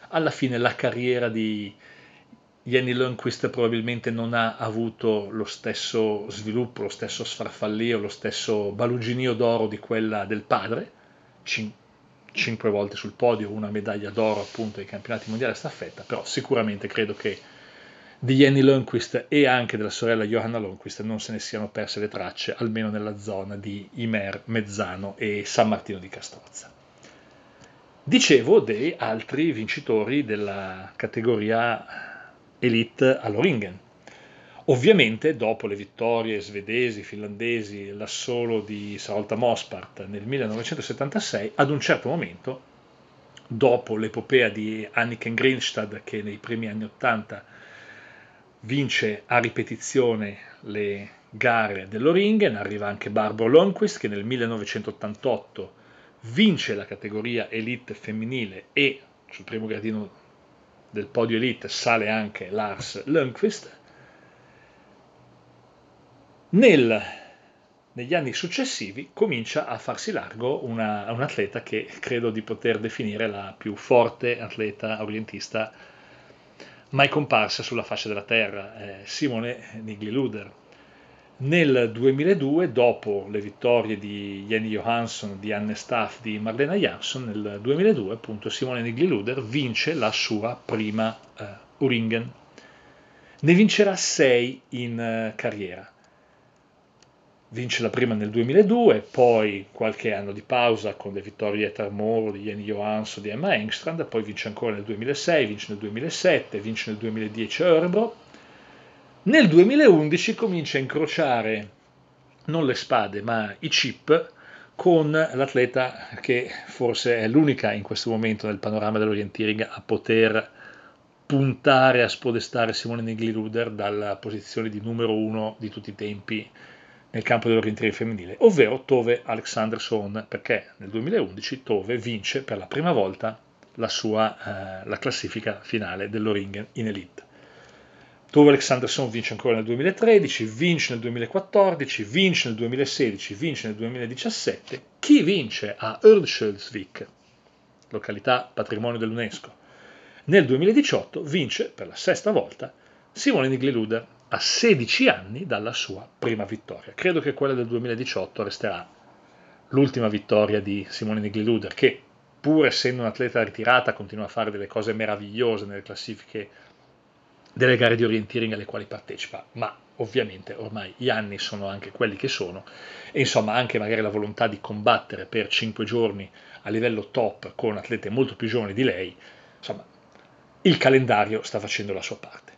alla fine la carriera di Jenny Lundquist probabilmente non ha avuto lo stesso sviluppo, lo stesso sfarfallio, lo stesso baluginio d'oro di quella del padre, cin- cinque volte sul podio, una medaglia d'oro appunto ai campionati mondiali a staffetta, però sicuramente credo che di Jenny Lundquist e anche della sorella Johanna Lundquist non se ne siano perse le tracce, almeno nella zona di Imer, Mezzano e San Martino di Castrozza. Dicevo dei altri vincitori della categoria Elite all'Oringen. Ovviamente dopo le vittorie svedesi, finlandesi, l'assolo di Sarolta Mospart nel 1976, ad un certo momento, dopo l'epopea di Anniken Grinstad che nei primi anni 80 vince a ripetizione le gare dell'Oringen, arriva anche Barbara Lundquist che nel 1988 vince la categoria elite femminile e sul primo gradino del podio elite sale anche Lars Lundqvist. Nel, negli anni successivi comincia a farsi largo una, un atleta che credo di poter definire la più forte atleta orientista mai comparsa sulla faccia della terra, eh, Simone Nigli-Luder nel 2002, dopo le vittorie di Jenny Johansson, di Anne Staff, di Marlena Jansson, nel 2002 appunto Simone Nigli-Luder vince la sua prima uh, Uringen. Ne vincerà sei in uh, carriera. Vince la prima nel 2002, poi qualche anno di pausa con le vittorie di Etermoro, di Jenny Johansson, di Emma Engstrand, poi vince ancora nel 2006, vince nel 2007, vince nel 2010 a Örebro, nel 2011 comincia a incrociare non le spade ma i chip con l'atleta che forse è l'unica in questo momento nel panorama dell'orienteering a poter puntare a spodestare Simone Nigli-Ruder dalla posizione di numero uno di tutti i tempi nel campo dell'orienteering femminile, ovvero Tove Alexanderson, perché nel 2011 Tove vince per la prima volta la, sua, eh, la classifica finale dell'Oringen in Elite. Tove Alexanderson vince ancora nel 2013, vince nel 2014, vince nel 2016, vince nel 2017. Chi vince a Örnsköldsvik, località patrimonio dell'UNESCO, nel 2018 vince per la sesta volta Simone Nigli-Luder a 16 anni dalla sua prima vittoria. Credo che quella del 2018 resterà l'ultima vittoria di Simone Nigli-Luder che pur essendo un'atleta ritirata continua a fare delle cose meravigliose nelle classifiche delle gare di orienteering alle quali partecipa, ma ovviamente ormai gli anni sono anche quelli che sono e insomma anche magari la volontà di combattere per 5 giorni a livello top con atlete molto più giovani di lei, insomma il calendario sta facendo la sua parte.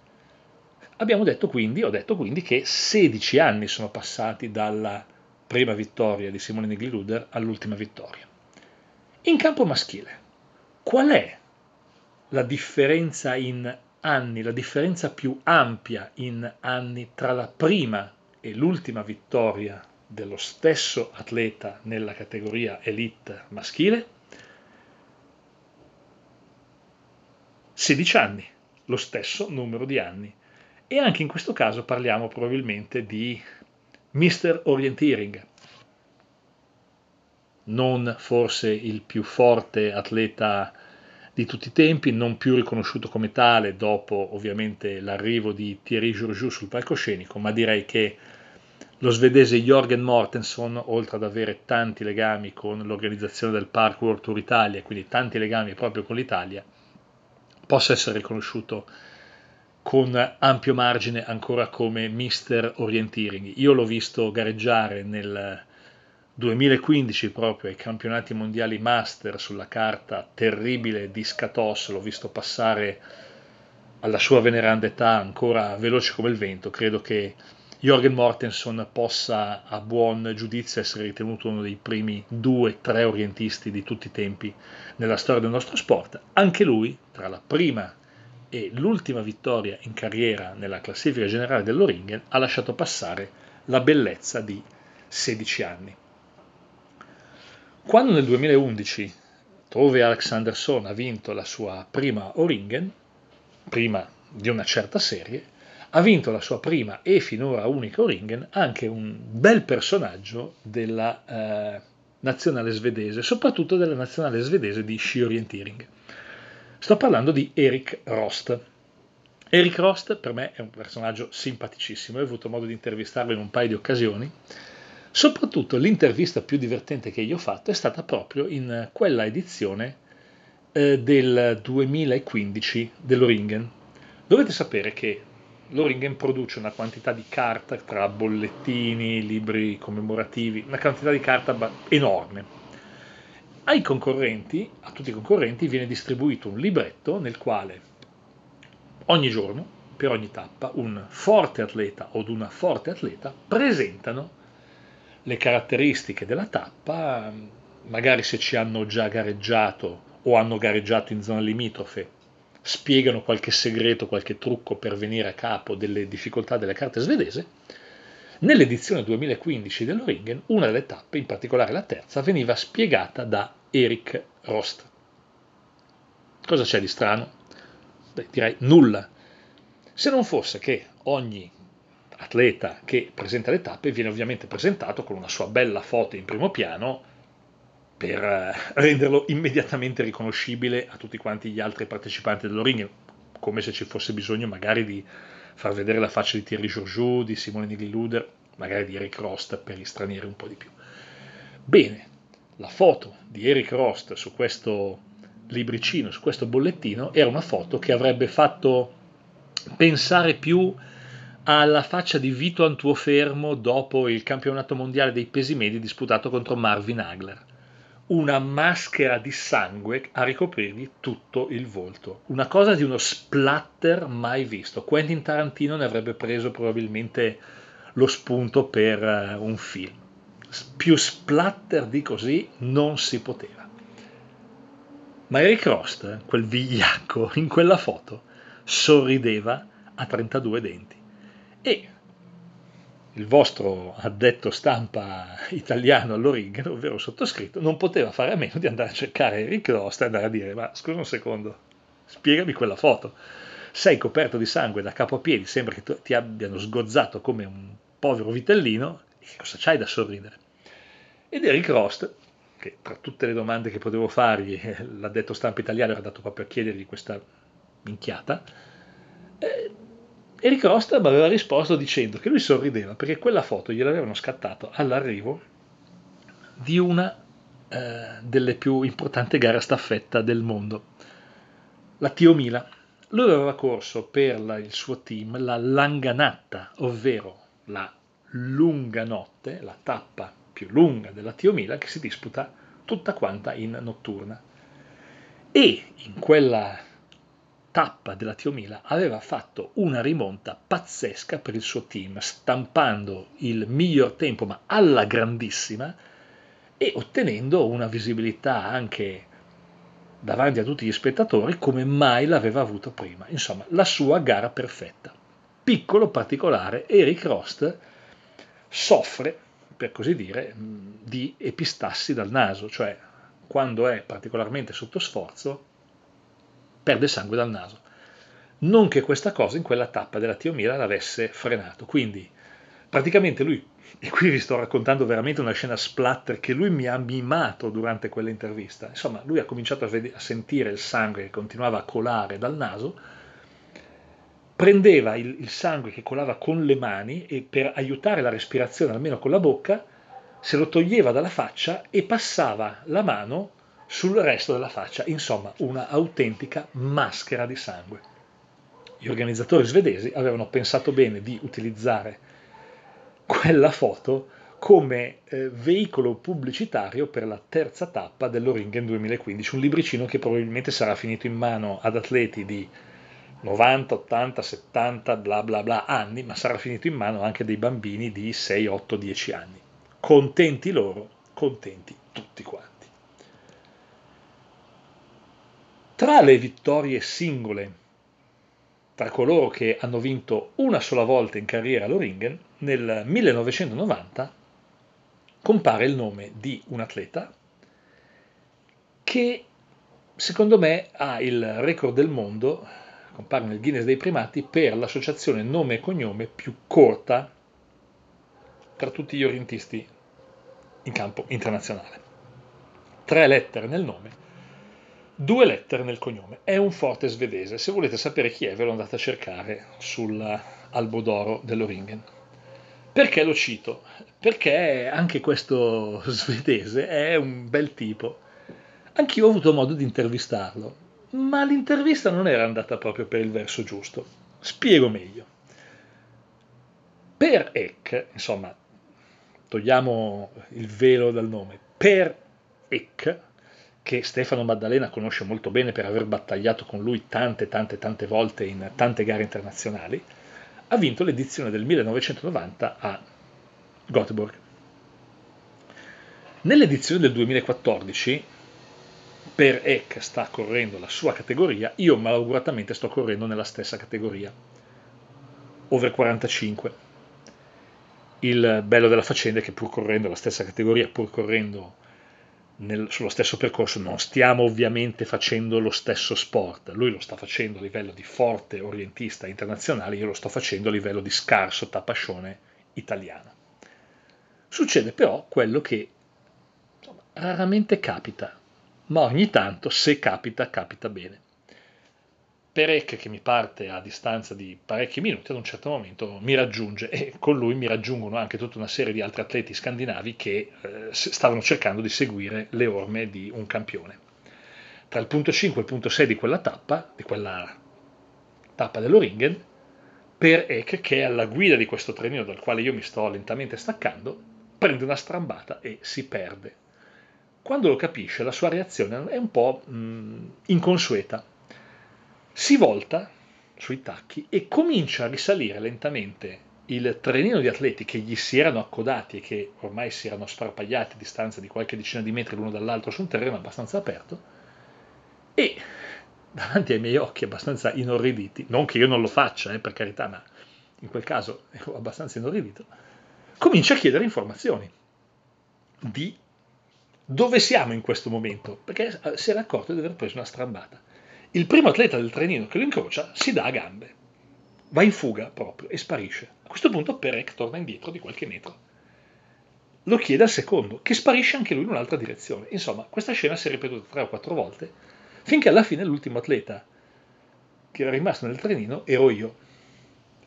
Abbiamo detto quindi, ho detto quindi che 16 anni sono passati dalla prima vittoria di Simone Nigli-Ruder all'ultima vittoria. In campo maschile, qual è la differenza in anni, la differenza più ampia in anni tra la prima e l'ultima vittoria dello stesso atleta nella categoria elite maschile? 16 anni, lo stesso numero di anni. E anche in questo caso parliamo probabilmente di Mr. Orienteering, non forse il più forte atleta di tutti i tempi, non più riconosciuto come tale dopo ovviamente l'arrivo di Thierry Jourjou sul palcoscenico, ma direi che lo svedese Jorgen Mortenson, oltre ad avere tanti legami con l'organizzazione del Park World Tour Italia, quindi tanti legami proprio con l'Italia, possa essere riconosciuto con ampio margine ancora come Mister Orienteering. Io l'ho visto gareggiare nel 2015 proprio ai campionati mondiali master sulla carta terribile di Scatos, l'ho visto passare alla sua veneranda età ancora veloce come il vento, credo che Jorgen Mortensen possa a buon giudizio essere ritenuto uno dei primi due, tre orientisti di tutti i tempi nella storia del nostro sport. Anche lui, tra la prima e l'ultima vittoria in carriera nella classifica generale dell'Oringen, ha lasciato passare la bellezza di 16 anni. Quando nel 2011 Tove Alexanderson ha vinto la sua prima Oringen, prima di una certa serie, ha vinto la sua prima e finora unica Oringen anche un bel personaggio della eh, nazionale svedese, soprattutto della nazionale svedese di sci orienteering. Sto parlando di Erik Rost. Erik Rost per me è un personaggio simpaticissimo, ho avuto modo di intervistarlo in un paio di occasioni Soprattutto l'intervista più divertente che io ho fatto è stata proprio in quella edizione eh, del 2015 dell'Oringen. Dovete sapere che l'Oringen produce una quantità di carta tra bollettini, libri commemorativi, una quantità di carta enorme. Ai concorrenti, a tutti i concorrenti, viene distribuito un libretto nel quale ogni giorno, per ogni tappa, un forte atleta o una forte atleta presentano le caratteristiche della tappa, magari se ci hanno già gareggiato o hanno gareggiato in zona limitrofe, spiegano qualche segreto, qualche trucco per venire a capo delle difficoltà delle carte svedese. Nell'edizione 2015 dell'Oringen, una delle tappe, in particolare la terza, veniva spiegata da Erik Rost. Cosa c'è di strano? Beh, direi nulla. Se non fosse che ogni atleta che presenta le tappe viene ovviamente presentato con una sua bella foto in primo piano per eh, renderlo immediatamente riconoscibile a tutti quanti gli altri partecipanti dello ring, come se ci fosse bisogno magari di far vedere la faccia di Thierry Georgiou, di Simone Nigli-Luder, magari di Eric Rost per gli stranieri un po' di più. Bene, la foto di Eric Rost su questo libricino, su questo bollettino, era una foto che avrebbe fatto pensare più alla faccia di Vito Antuofermo dopo il campionato mondiale dei pesi medi disputato contro Marvin Hagler. Una maschera di sangue a ricoprirgli tutto il volto. Una cosa di uno splatter mai visto. Quentin Tarantino ne avrebbe preso probabilmente lo spunto per eh, un film. Più splatter di così non si poteva. Ma Eric Rost, quel vigliacco, in quella foto, sorrideva a 32 denti e il vostro addetto stampa italiano all'Origano, ovvero sottoscritto, non poteva fare a meno di andare a cercare Eric Rost e andare a dire ma scusa un secondo, spiegami quella foto. Sei coperto di sangue da capo a piedi, sembra che ti abbiano sgozzato come un povero vitellino, e cosa c'hai da sorridere? Ed Eric Rost, che tra tutte le domande che potevo fargli, l'addetto stampa italiano era dato proprio a chiedergli questa minchiata, eh, Eric Roster mi aveva risposto dicendo che lui sorrideva perché quella foto gliel'avevano scattato all'arrivo di una eh, delle più importanti gare a staffetta del mondo, la Tio Mila lui aveva corso per la, il suo team la Langanatta, ovvero la lunga notte, la tappa più lunga della Tiomila che si disputa tutta quanta in notturna. E in quella tappa della Tiomila aveva fatto una rimonta pazzesca per il suo team, stampando il miglior tempo, ma alla grandissima, e ottenendo una visibilità anche davanti a tutti gli spettatori come mai l'aveva avuto prima. Insomma, la sua gara perfetta. Piccolo particolare, Eric Rost soffre, per così dire, di epistassi dal naso, cioè quando è particolarmente sotto sforzo perde sangue dal naso. Non che questa cosa in quella tappa della Tiomira l'avesse frenato, quindi praticamente lui, e qui vi sto raccontando veramente una scena splatter che lui mi ha mimato durante quell'intervista, insomma lui ha cominciato a, ved- a sentire il sangue che continuava a colare dal naso, prendeva il, il, sangue che colava con le mani e per aiutare la respirazione almeno con la bocca, se lo toglieva dalla faccia e passava la mano sul resto della faccia, insomma una autentica maschera di sangue. Gli organizzatori svedesi avevano pensato bene di utilizzare quella foto come eh, veicolo pubblicitario per la terza tappa dell'Oringen 2015, un libricino che probabilmente sarà finito in mano ad atleti di 90, 80, 70, bla bla bla anni, ma sarà finito in mano anche dei bambini di 6, 8, 10 anni. Contenti loro, contenti tutti quanti. Tra le vittorie singole, tra coloro che hanno vinto una sola volta in carriera all'Oringen, nel 1990 compare il nome di un atleta che secondo me ha il record del mondo, compare nel Guinness dei primati, per l'associazione nome e cognome più corta tra tutti gli orientisti in campo internazionale. Tre lettere nel nome due lettere nel cognome. È un forte svedese. Se volete sapere chi è, ve lo andate a cercare sull'albo d'oro dell'Oringen. Perché lo cito? Perché anche questo <laughs> svedese è un bel tipo. Anch'io ho avuto modo di intervistarlo, ma l'intervista non era andata proprio per il verso giusto. Spiego meglio. Per Eck, insomma, togliamo il velo dal nome, per Eck che Stefano Maddalena conosce molto bene per aver battagliato con lui tante, tante, tante volte in tante gare internazionali, ha vinto l'edizione del 1990 a Göteborg. Nell'edizione del 2014, per Eck sta correndo la sua categoria, io malauguratamente sto correndo nella stessa categoria, over 45. Il bello della faccenda è che pur correndo la stessa categoria, pur correndo nel, sullo stesso percorso, non stiamo ovviamente facendo lo stesso sport, lui lo sta facendo a livello di forte orientista internazionale, io lo sto facendo a livello di scarso tapascione italiano. Succede però quello che insomma, raramente capita, ma ogni tanto se capita, capita bene. Perec che mi parte a distanza di parecchi minuti ad un certo momento mi raggiunge e con lui mi raggiungono anche tutta una serie di altri atleti scandinavi che eh, stavano cercando di seguire le orme di un campione. Tra il punto 5 e il punto 6 di quella tappa, di quella tappa dell'Oringen, per Eck, che è alla guida di questo trenino dal quale io mi sto lentamente staccando, prende una strambata e si perde. Quando lo capisce, la sua reazione è un po' mh, inconsueta si volta sui tacchi e comincia a risalire lentamente il trenino di atleti che gli si erano accodati e che ormai si erano sparpagliati a distanza di qualche decina di metri l'uno dall'altro su un terreno abbastanza aperto e davanti ai miei occhi abbastanza inorriditi, non che io non lo faccia, eh, per carità, ma in quel caso ero abbastanza inorridito, comincia a chiedere informazioni di dove siamo in questo momento, perché si era accorto di aver preso una strambata. Il primo atleta del trenino che lo incrocia si dà a gambe, va in fuga proprio e sparisce. A questo punto Perec torna indietro di qualche metro. Lo chiede al secondo, che sparisce anche lui in un'altra direzione. Insomma, questa scena si è ripetuta tre o quattro volte, finché alla fine l'ultimo atleta che era rimasto nel trenino ero io.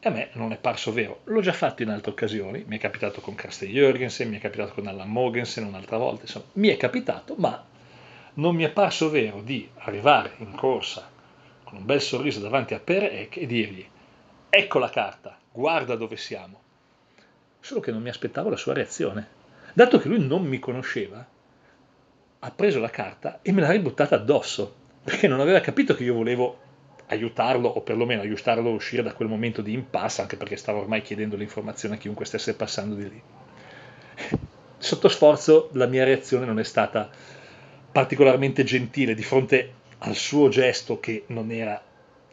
E a me non è parso vero. L'ho già fatto in altre occasioni, mi è capitato con Karsten Jürgensen, mi è capitato con Allan Mogensen un'altra volta, insomma, mi è capitato, ma non mi è parso vero di arrivare in corsa con un bel sorriso davanti a Perec e dirgli ecco la carta, guarda dove siamo. Solo che non mi aspettavo la sua reazione. Dato che lui non mi conosceva, ha preso la carta e me l'ha ributtata addosso, perché non aveva capito che io volevo aiutarlo o perlomeno aiutarlo a uscire da quel momento di impasse, anche perché stava ormai chiedendo l'informazione a chiunque stesse passando di lì. Sotto sforzo la mia reazione non è stata particolarmente gentile di fronte al suo gesto che non era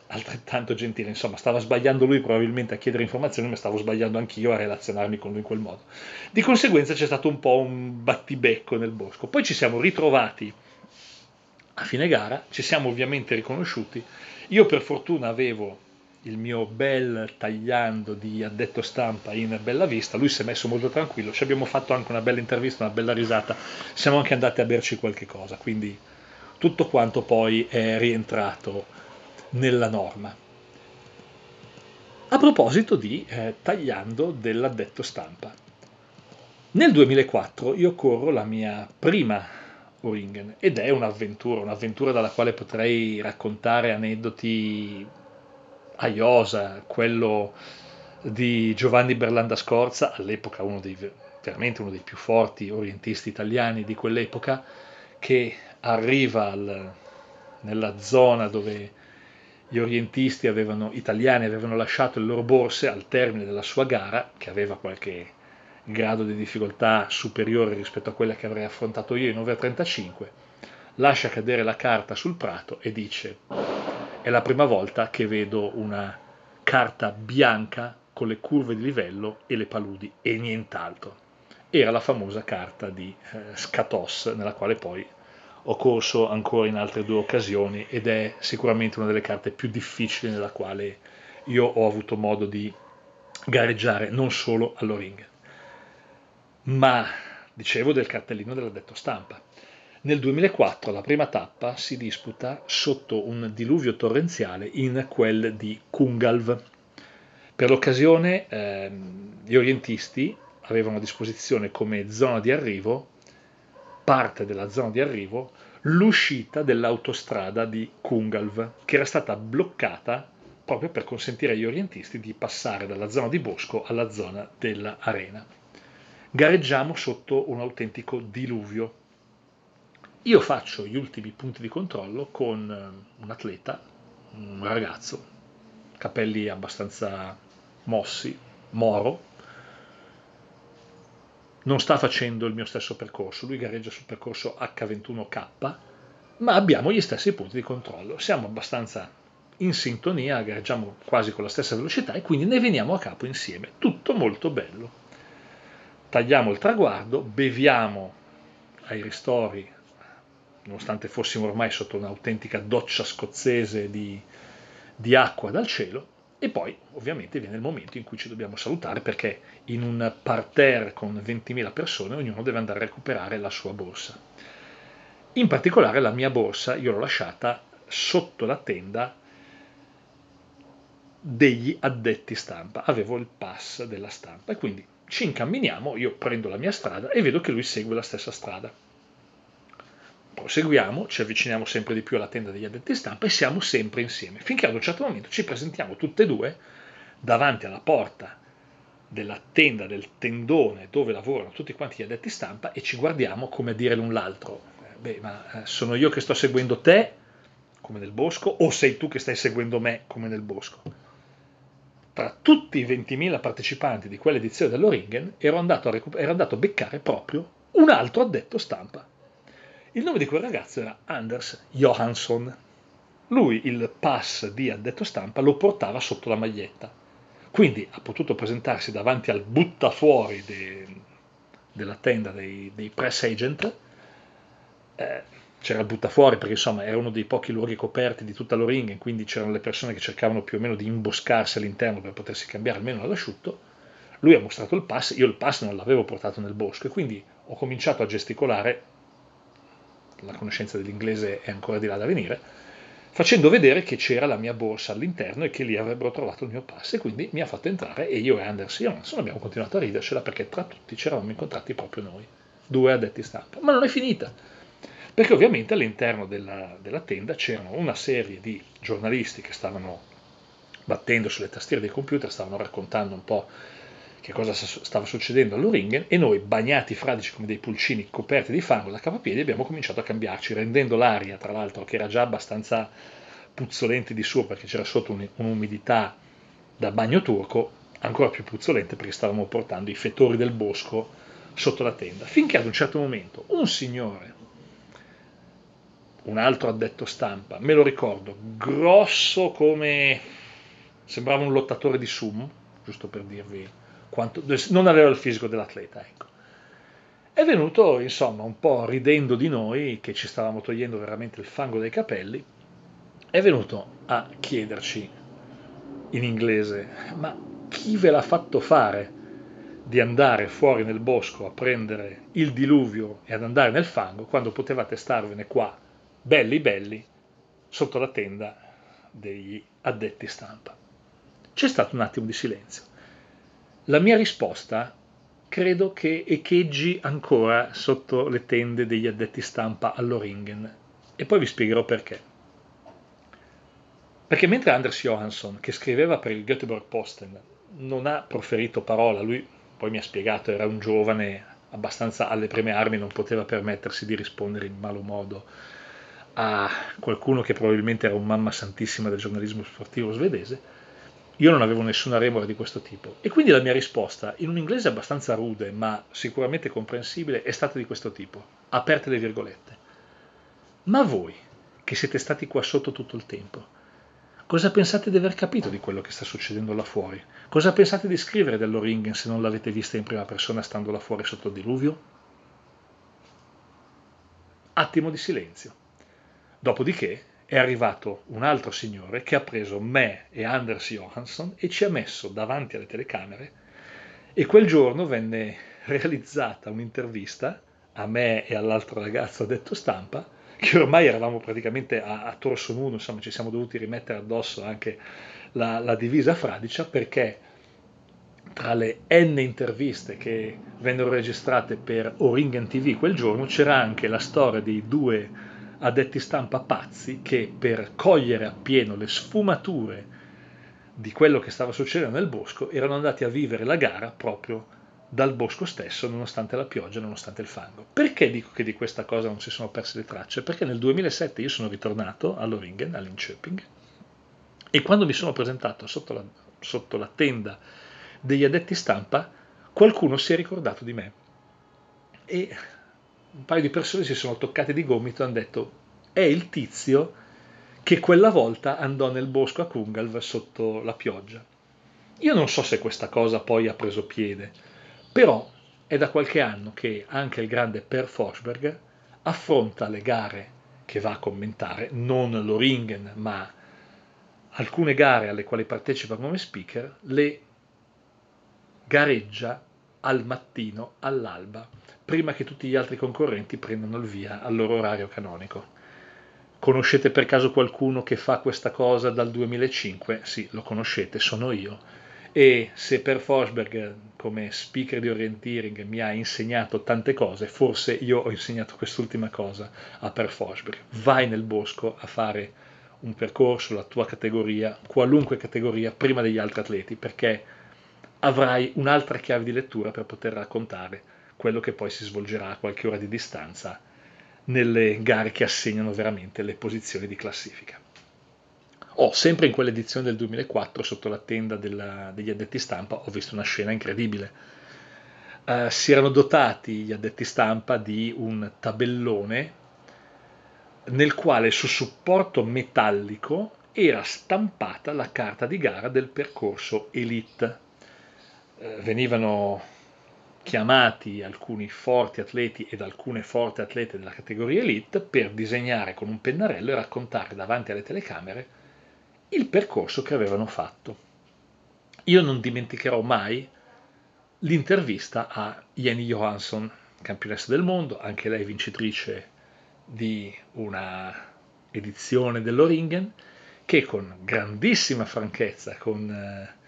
altrettanto gentile, insomma stava sbagliando lui probabilmente a chiedere informazioni, ma stavo sbagliando anch'io a relazionarmi con lui in quel modo. Di conseguenza c'è stato un po' un battibecco nel bosco. Poi ci siamo ritrovati a fine gara, ci siamo ovviamente riconosciuti io per fortuna avevo il mio bel tagliando di addetto stampa in bella vista, lui si è messo molto tranquillo, ci abbiamo fatto anche una bella intervista, una bella risata, siamo anche andati a berci qualche cosa, quindi tutto quanto poi è rientrato nella norma. A proposito di eh, tagliando dell'addetto stampa, nel 2004 io corro la mia prima Uringen ed è un'avventura, un'avventura dalla quale potrei raccontare aneddoti a iosa, quello di Giovanni Berlanda Scorza, all'epoca uno dei, veramente uno dei più forti orientisti italiani di quell'epoca, che arriva al, nella zona dove gli orientisti avevano, italiani avevano lasciato le loro borse al termine della sua gara, che aveva qualche grado di difficoltà superiore rispetto a quella che avrei affrontato io in over 35, lascia cadere la carta sul prato e dice è la prima volta che vedo una carta bianca con le curve di livello e le paludi e nient'altro. Era la famosa carta di eh, Scatos, nella quale poi ho corso ancora in altre due occasioni ed è sicuramente una delle carte più difficili nella quale io ho avuto modo di gareggiare non solo all'Oring ma dicevo del cartellino dell'addetto stampa. Nel 2004 la prima tappa si disputa sotto un diluvio torrenziale in quel di Kungalv. Per l'occasione eh, gli orientisti avevano a disposizione come zona di arrivo, parte della zona di arrivo, l'uscita dell'autostrada di Kungalv, che era stata bloccata proprio per consentire agli orientisti di passare dalla zona di bosco alla zona dell'arena gareggiamo sotto un autentico diluvio. Io faccio gli ultimi punti di controllo con eh, un atleta, un ragazzo, capelli abbastanza mossi, moro, non sta facendo il mio stesso percorso, lui gareggia sul percorso H21K, ma abbiamo gli stessi punti di controllo, siamo abbastanza in sintonia, gareggiamo quasi con la stessa velocità e quindi ne veniamo a capo insieme, tutto molto bello. Tagliamo il traguardo, beviamo ai ristori, nonostante fossimo ormai sotto un'autentica doccia scozzese di, di acqua dal cielo, e poi ovviamente viene il momento in cui ci dobbiamo salutare perché in un parterre con 20.000 persone ognuno deve andare a recuperare la sua borsa. In particolare la mia borsa io l'ho lasciata sotto la tenda degli addetti stampa, avevo il pass della stampa e quindi ci incamminiamo, io prendo la mia strada e vedo che lui segue la stessa strada. Proseguiamo, ci avviciniamo sempre di più alla tenda degli addetti stampa e siamo sempre insieme, finché ad un certo momento ci presentiamo tutte e due davanti alla porta della tenda, del tendone dove lavorano tutti quanti gli addetti stampa e ci guardiamo come a dire l'un l'altro, eh, beh, ma eh, sono io che sto seguendo te, come nel bosco, o sei tu che stai seguendo me, come nel bosco? tra tutti i 20.000 partecipanti di quell'edizione dell'Oringen ero andato, recuper- ero andato a beccare proprio un altro addetto stampa. Il nome di quel ragazzo era Anders Johansson. Lui il pass di addetto stampa lo portava sotto la maglietta. Quindi ha potuto presentarsi davanti al buttafuori de- della tenda dei, dei press agent. Eh, c'era il buttafuori perché insomma era uno dei pochi luoghi coperti di tutta l'Oringen, quindi c'erano le persone che cercavano più o meno di imboscarsi all'interno per potersi cambiare almeno all'asciutto. Lui ha mostrato il pass, io il pass non l'avevo portato nel bosco e quindi ho cominciato a gesticolare, la conoscenza dell'inglese è ancora di là da venire, facendo vedere che c'era la mia borsa all'interno e che lì avrebbero trovato il mio pass e quindi mi ha fatto entrare e io e Anders Johansson abbiamo continuato a ridercela perché tra tutti ci eravamo incontrati proprio noi, due addetti stampa. Ma non è finita perché ovviamente all'interno della, della tenda c'erano una serie di giornalisti che stavano battendo sulle tastiere dei computer, stavano raccontando un po' che cosa stava succedendo all'Oringen e noi, bagnati fradici come dei pulcini coperti di fango da capopiedi, abbiamo cominciato a cambiarci, rendendo l'aria, tra l'altro, che era già abbastanza puzzolente di suo perché c'era sotto un'umidità da bagno turco, ancora più puzzolente perché stavamo portando i fettori del bosco sotto la tenda, finché ad un certo momento un signore, un altro addetto stampa, me lo ricordo, grosso come sembrava un lottatore di sumo, giusto per dirvi quanto, non aveva il fisico dell'atleta, ecco. È venuto, insomma, un po' ridendo di noi, che ci stavamo togliendo veramente il fango dai capelli, è venuto a chiederci in inglese, ma chi ve l'ha fatto fare di andare fuori nel bosco a prendere il diluvio e ad andare nel fango quando potevate starvene qua, belli belli, sotto la tenda degli addetti stampa? C'è stato un attimo di silenzio. La mia risposta credo che echeggi ancora sotto le tende degli addetti stampa all'Oringen e poi vi spiegherò perché. Perché mentre Anders Johansson, che scriveva per il Göteborg Posten, non ha proferito parola, lui poi mi ha spiegato, era un giovane abbastanza alle prime armi, non poteva permettersi di rispondere in malo modo a qualcuno che probabilmente era un mamma santissima del giornalismo sportivo svedese, io non avevo nessuna remora di questo tipo. E quindi la mia risposta, in un inglese abbastanza rude, ma sicuramente comprensibile, è stata di questo tipo, aperte le virgolette. Ma voi, che siete stati qua sotto tutto il tempo, cosa pensate di aver capito di quello che sta succedendo là fuori? Cosa pensate di scrivere dell'Oringen se non l'avete vista in prima persona stando là fuori sotto il diluvio? Attimo di silenzio. Dopodiché è arrivato un altro signore che ha preso me e Anders Johansson e ci ha messo davanti alle telecamere e quel giorno venne realizzata un'intervista a me e all'altro ragazzo detto stampa che ormai eravamo praticamente a, a torso nudo, insomma ci siamo dovuti rimettere addosso anche la, la divisa fradicia perché tra le n interviste che vennero registrate per Oringen TV quel giorno c'era anche la storia dei due addetti stampa pazzi che per cogliere appieno le sfumature di quello che stava succedendo nel bosco erano andati a vivere la gara proprio dal bosco stesso nonostante la pioggia, nonostante il fango. Perché dico che di questa cosa non si sono perse le tracce? Perché nel 2007 io sono ritornato a Loringen, all'Inköping, e quando mi sono presentato sotto la, sotto la tenda degli addetti stampa, qualcuno si è ricordato di me. E un paio di persone si sono toccate di gomito e hanno detto è il tizio che quella volta andò nel bosco a Kungalv sotto la pioggia. Io non so se questa cosa poi ha preso piede, però è da qualche anno che anche il grande Per Forsberg affronta le gare che va a commentare, non l'Oringen, ma alcune gare alle quali partecipa come speaker, le gareggia al mattino, all'alba, prima che tutti gli altri concorrenti prendano il via al loro orario canonico. Conoscete per caso qualcuno che fa questa cosa dal 2005? Sì, lo conoscete, sono io. E se per Forsberg come speaker di orienteering mi ha insegnato tante cose, forse io ho insegnato quest'ultima cosa a Per Forsberg. Vai nel bosco a fare un percorso, la tua categoria, qualunque categoria, prima degli altri atleti, perché avrai un'altra chiave di lettura per poter raccontare quello che poi si svolgerà a qualche ora di distanza nelle gare che assegnano veramente le posizioni di classifica. Oh, sempre in quell'edizione del 2004, sotto la tenda della, degli addetti stampa, ho visto una scena incredibile. Uh, si erano dotati gli addetti stampa di un tabellone nel quale su supporto metallico era stampata la carta di gara del percorso Elite venivano chiamati alcuni forti atleti ed alcune forti atlete della categoria elite per disegnare con un pennarello e raccontare davanti alle telecamere il percorso che avevano fatto. Io non dimenticherò mai l'intervista a Jenny Johansson, campionessa del mondo, anche lei vincitrice di una edizione dell'Oringen, che con grandissima franchezza, con eh,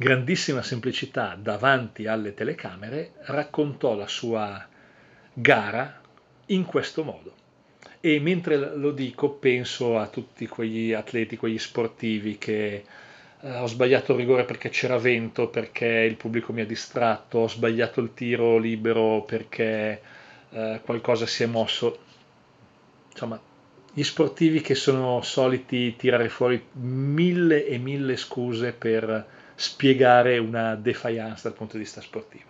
grandissima semplicità davanti alle telecamere raccontò la sua gara in questo modo. E mentre lo dico penso a tutti quegli atleti, quegli sportivi che eh, ho sbagliato il rigore perché c'era vento, perché il pubblico mi ha distratto, ho sbagliato il tiro libero perché eh, qualcosa si è mosso. Insomma, gli sportivi che sono soliti tirare fuori mille e mille scuse per spiegare una defiance dal punto di vista sportivo.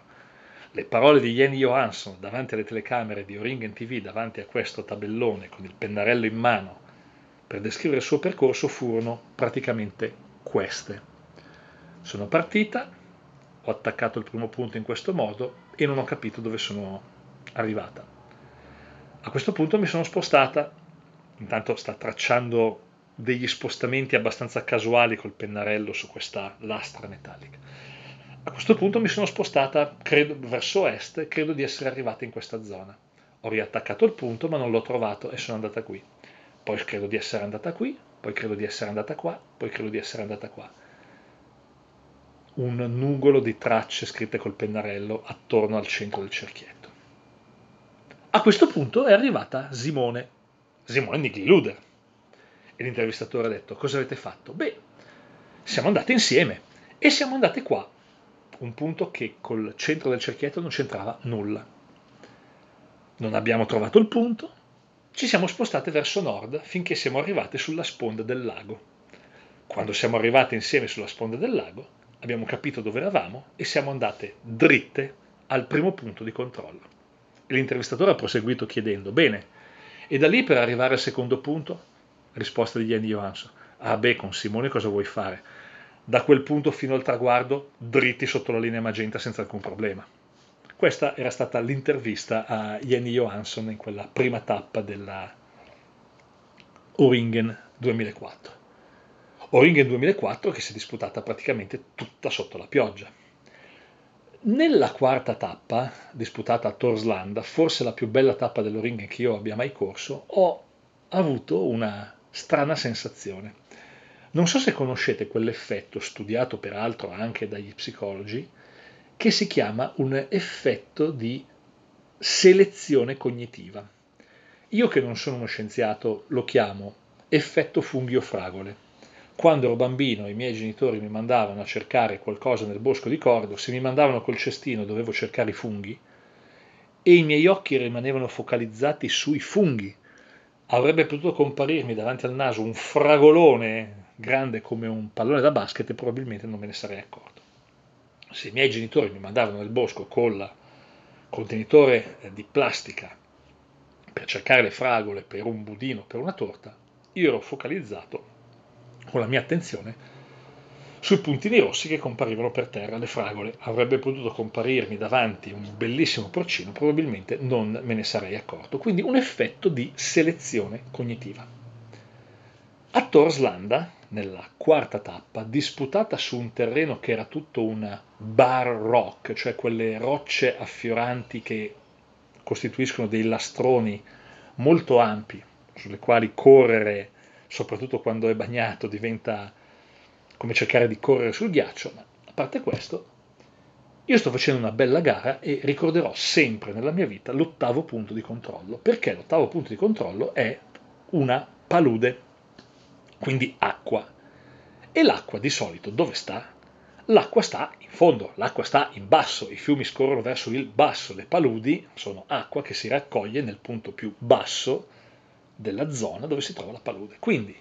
Le parole di Jenny Johansson davanti alle telecamere di Oringen TV, davanti a questo tabellone con il pennarello in mano per descrivere il suo percorso furono praticamente queste. Sono partita, ho attaccato il primo punto in questo modo e non ho capito dove sono arrivata. A questo punto mi sono spostata, intanto sta tracciando degli spostamenti abbastanza casuali col pennarello su questa lastra metallica. A questo punto mi sono spostata credo, verso est e credo di essere arrivata in questa zona. Ho riattaccato il punto ma non l'ho trovato e sono andata qui. Poi credo di essere andata qui, poi credo di essere andata qua, poi credo di essere andata qua. Un nugolo di tracce scritte col pennarello attorno al centro del cerchietto. A questo punto è arrivata Simone, Simone Nigliluder. E l'intervistatore ha detto, cosa avete fatto? Beh, siamo andate insieme e siamo andate qua, un punto che col centro del cerchietto non c'entrava nulla. Non abbiamo trovato il punto, ci siamo spostate verso nord finché siamo arrivate sulla sponda del lago. Quando siamo arrivate insieme sulla sponda del lago, abbiamo capito dove eravamo e siamo andate dritte al primo punto di controllo. E l'intervistatore ha proseguito chiedendo, bene, e da lì per arrivare al secondo punto? Risposta di Jenny Johansson, ah beh, con Simone cosa vuoi fare? da quel punto fino al traguardo dritti sotto la linea magenta senza alcun problema. Questa era stata l'intervista a Jenny Johansson in quella prima tappa della Oringen 2004. Oringen 2004 che si è disputata praticamente tutta sotto la pioggia. Nella quarta tappa, disputata a Torslanda, forse la più bella tappa dell'Oringen che io abbia mai corso, ho avuto una strana sensazione non so se conoscete quell'effetto, studiato peraltro anche dagli psicologi, che si chiama un effetto di selezione cognitiva. Io che non sono uno scienziato lo chiamo effetto funghio-fragole. Quando ero bambino i miei genitori mi mandavano a cercare qualcosa nel bosco di Cordo, se mi mandavano col cestino dovevo cercare i funghi e i miei occhi rimanevano focalizzati sui funghi. Avrebbe potuto comparirmi davanti al naso un fragolone grande come un pallone da basket e probabilmente non me ne sarei accorto. Se i miei genitori mi mandavano nel bosco con il contenitore di plastica per cercare le fragole, per un budino, per una torta, io ero focalizzato con la mia attenzione sui puntini rossi che comparivano per terra, le fragole. Avrebbe potuto comparirmi davanti un bellissimo porcino, probabilmente non me ne sarei accorto. Quindi un effetto di selezione cognitiva. A Torslanda, nella quarta tappa, disputata su un terreno che era tutto un bar rock, cioè quelle rocce affioranti che costituiscono dei lastroni molto ampi, sulle quali correre, soprattutto quando è bagnato, diventa come cercare di correre sul ghiaccio, ma a parte questo, io sto facendo una bella gara e ricorderò sempre nella mia vita l'ottavo punto di controllo, perché l'ottavo punto di controllo è una palude quindi acqua. E l'acqua di solito dove sta? L'acqua sta in fondo, l'acqua sta in basso, i fiumi scorrono verso il basso, le paludi sono acqua che si raccoglie nel punto più basso della zona dove si trova la palude. Quindi,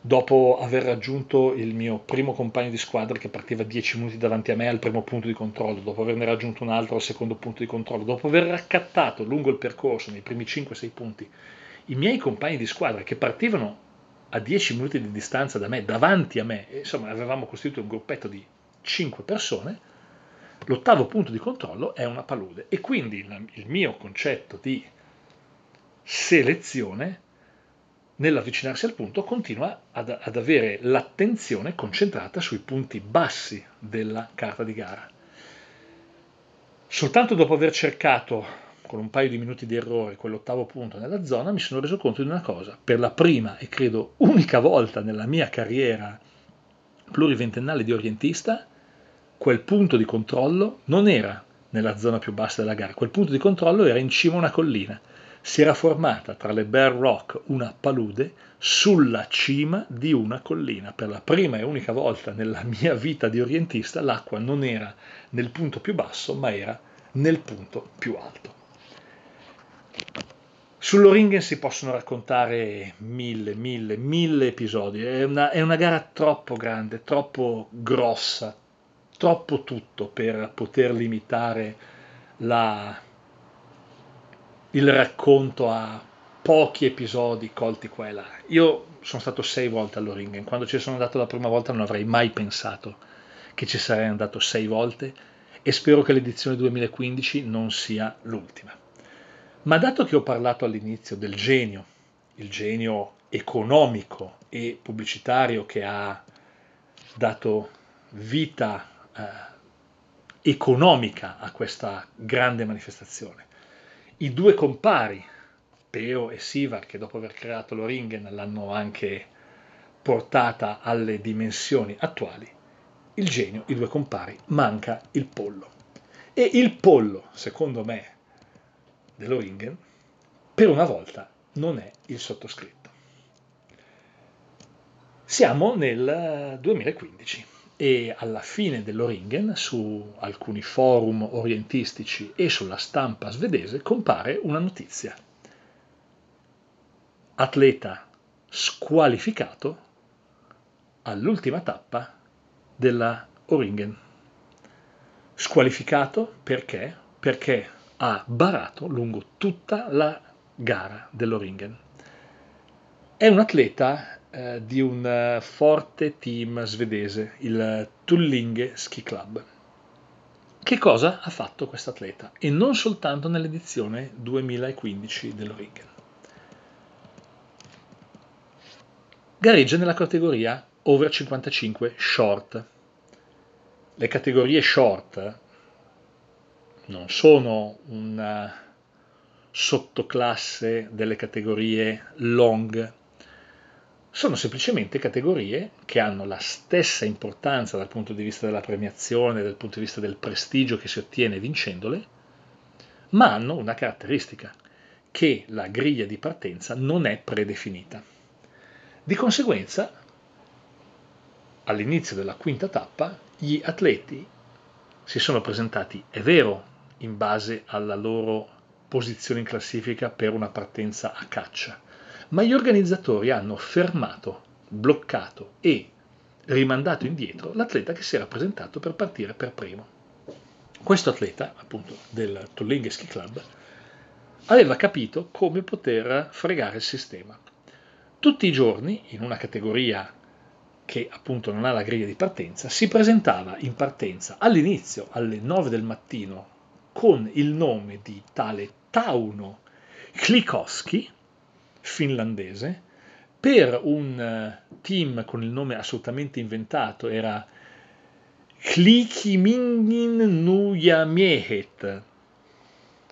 dopo aver raggiunto il mio primo compagno di squadra che partiva 10 minuti davanti a me al primo punto di controllo, dopo averne raggiunto un altro al secondo punto di controllo, dopo aver raccattato lungo il percorso nei primi 5-6 punti i miei compagni di squadra che partivano a 10 minuti di distanza da me, davanti a me, insomma avevamo costituito un gruppetto di 5 persone, l'ottavo punto di controllo è una palude. E quindi il, mio concetto di selezione nell'avvicinarsi al punto continua ad, ad avere l'attenzione concentrata sui punti bassi della carta di gara. Soltanto dopo aver cercato con un paio di minuti di errore quell'ottavo punto nella zona, mi sono reso conto di una cosa. Per la prima e credo unica volta nella mia carriera pluriventennale di orientista, quel punto di controllo non era nella zona più bassa della gara, quel punto di controllo era in cima a una collina. Si era formata tra le Bear Rock una palude sulla cima di una collina. Per la prima e unica volta nella mia vita di orientista l'acqua non era nel punto più basso, ma era nel punto più alto. Sull'Oringen si possono raccontare mille, mille, mille episodi. È una, è una gara troppo grande, troppo grossa, troppo tutto per poter limitare la, il racconto a pochi episodi colti qua e là. Io sono stato sei volte all'Oringen, quando ci sono andato la prima volta non avrei mai pensato che ci sarei andato sei volte e spero che l'edizione 2015 non sia l'ultima. Ma dato che ho parlato all'inizio del genio, il genio economico e pubblicitario che ha dato vita eh, economica a questa grande manifestazione, i due compari, Peo e Sivar, che dopo aver creato l'Oringen l'hanno anche portata alle dimensioni attuali, il genio, i due compari, manca il pollo. E il pollo, secondo me, dell'Oringen, per una volta non è il sottoscritto. Siamo nel 2015 e alla fine dell'Oringen su alcuni forum orientistici e sulla stampa svedese compare una notizia. Atleta squalificato all'ultima tappa della Oringen. Squalificato perché? Perché ha barato lungo tutta la gara dell'Oringen. È un atleta eh, di un uh, forte team svedese, il Tullinge Ski Club. Che cosa ha fatto questo atleta? E non soltanto nell'edizione 2015 dell'Oringen. Gareggia nella categoria over 55 short. Le categorie short non sono una sottoclasse delle categorie long sono semplicemente categorie che hanno la stessa importanza dal punto di vista della premiazione, dal punto di vista del prestigio che si ottiene vincendole, ma hanno una caratteristica, che la griglia di partenza non è predefinita. Di conseguenza, all'inizio della quinta tappa, gli atleti si sono presentati, è vero, in base alla loro posizione in classifica per una partenza a caccia, ma gli organizzatori hanno fermato, bloccato e rimandato indietro l'atleta che si era presentato per partire per primo. Questo atleta, appunto del Tolling Ski Club, aveva capito come poter fregare il sistema. Tutti i giorni, in una categoria che appunto non ha la griglia di partenza, si presentava in partenza all'inizio alle 9 del mattino con il nome di tale Tauno Klikowski, finlandese, per un eh, team con il nome assolutamente inventato, era Klikimingin Nujamiehet.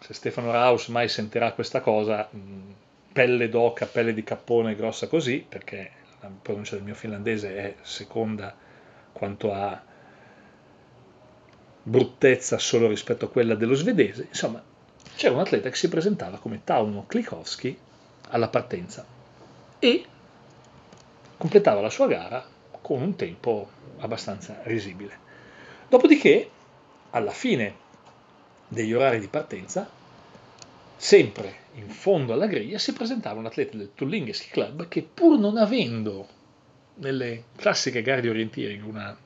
Se Stefano Raus mai sentirà questa cosa, mm, pelle d'oca, pelle di cappone grossa così, perché la pronuncia del mio finlandese è seconda quanto a bruttezza solo rispetto a quella dello svedese. Insomma, c'era un atleta che si presentava come Tauno Klikowski alla partenza e completava la sua gara con un tempo abbastanza risibile. Dopodiché, alla fine degli orari di partenza, sempre in fondo alla griglia si presentava un atleta del Tullinge Ski Club che pur non avendo nelle classiche gare di orienteering una,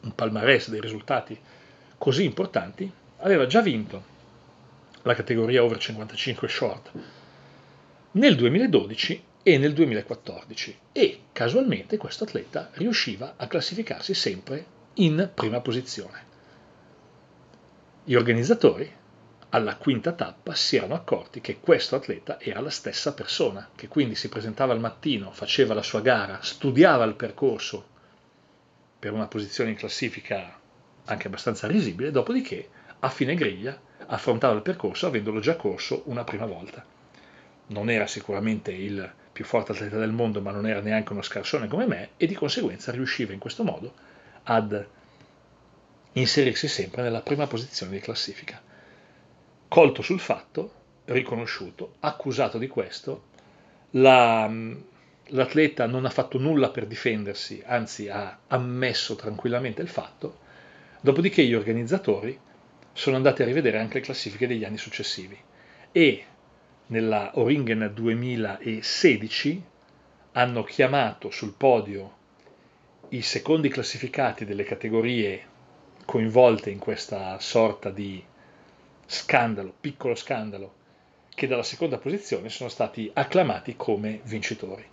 un palmarès dei risultati così importanti, aveva già vinto la categoria over 55 short nel 2012 e nel 2014 e casualmente questo atleta riusciva a classificarsi sempre in prima posizione. Gli organizzatori alla quinta tappa si erano accorti che questo atleta era la stessa persona, che quindi si presentava al mattino, faceva la sua gara, studiava il percorso per una posizione in classifica anche abbastanza risibile, dopodiché a fine griglia affrontava il percorso avendolo già corso una prima volta non era sicuramente il più forte atleta del mondo, ma non era neanche uno scarsone come me, e di conseguenza riusciva in questo modo ad inserirsi sempre nella prima posizione di classifica. Colto sul fatto, riconosciuto, accusato di questo, la, l'atleta non ha fatto nulla per difendersi, anzi ha ammesso tranquillamente il fatto, dopodiché gli organizzatori sono andati a rivedere anche le classifiche degli anni successivi e nella Oringen 2016 hanno chiamato sul podio i secondi classificati delle categorie coinvolte in questa sorta di scandalo, piccolo scandalo, che dalla seconda posizione sono stati acclamati come vincitori.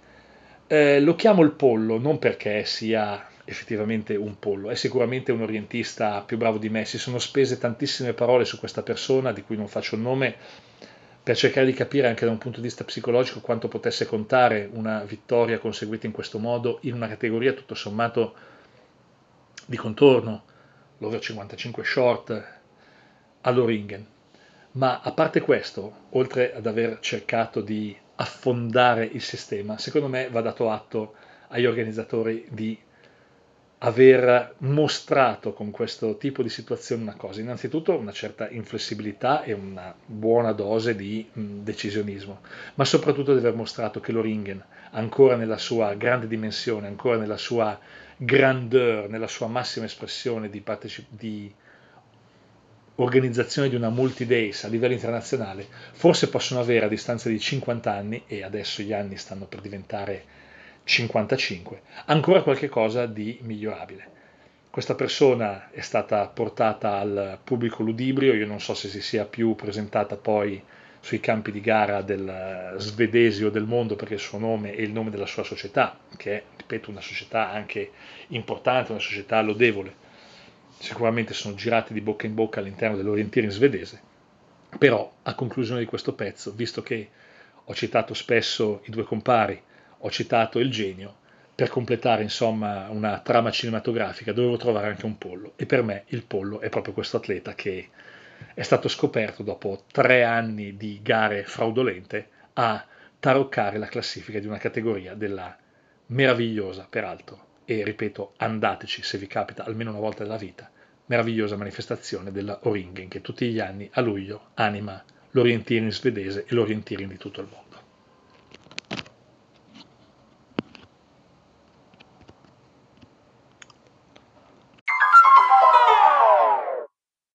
Eh, lo chiamo il pollo non perché sia effettivamente un pollo, è sicuramente un orientista più bravo di me, si sono spese tantissime parole su questa persona di cui non faccio il nome per cercare di capire anche da un punto di vista psicologico quanto potesse contare una vittoria conseguita in questo modo in una categoria tutto sommato di contorno, l'over 55 short all'Oringen. Ma a parte questo, oltre ad aver cercato di affondare il sistema, secondo me va dato atto agli organizzatori di aver mostrato con questo tipo di situazione una cosa, innanzitutto una certa inflessibilità e una buona dose di decisionismo, ma soprattutto di aver mostrato che l'Oringen, ancora nella sua grande dimensione, ancora nella sua grandeur, nella sua massima espressione di, parteci- di organizzazione di una multi-days a livello internazionale, forse possono avere a distanza di 50 anni, e adesso gli anni stanno per diventare 55, ancora qualche cosa di migliorabile. Questa persona è stata portata al pubblico ludibrio, io non so se si sia più presentata poi sui campi di gara del svedesio del mondo perché il suo nome è il nome della sua società, che è, ripeto, una società anche importante, una società lodevole. Sicuramente sono girati di bocca in bocca all'interno dell'orientiering svedese, però a conclusione di questo pezzo, visto che ho citato spesso i due compari, ho citato il genio, per completare insomma una trama cinematografica dovevo trovare anche un pollo e per me il pollo è proprio questo atleta che è stato scoperto dopo tre anni di gare fraudolente a taroccare la classifica di una categoria della meravigliosa, peraltro, e ripeto, andateci se vi capita almeno una volta nella vita, meravigliosa manifestazione della Oringen che tutti gli anni a luglio anima l'orientiering svedese e l'orientiering di tutto il mondo.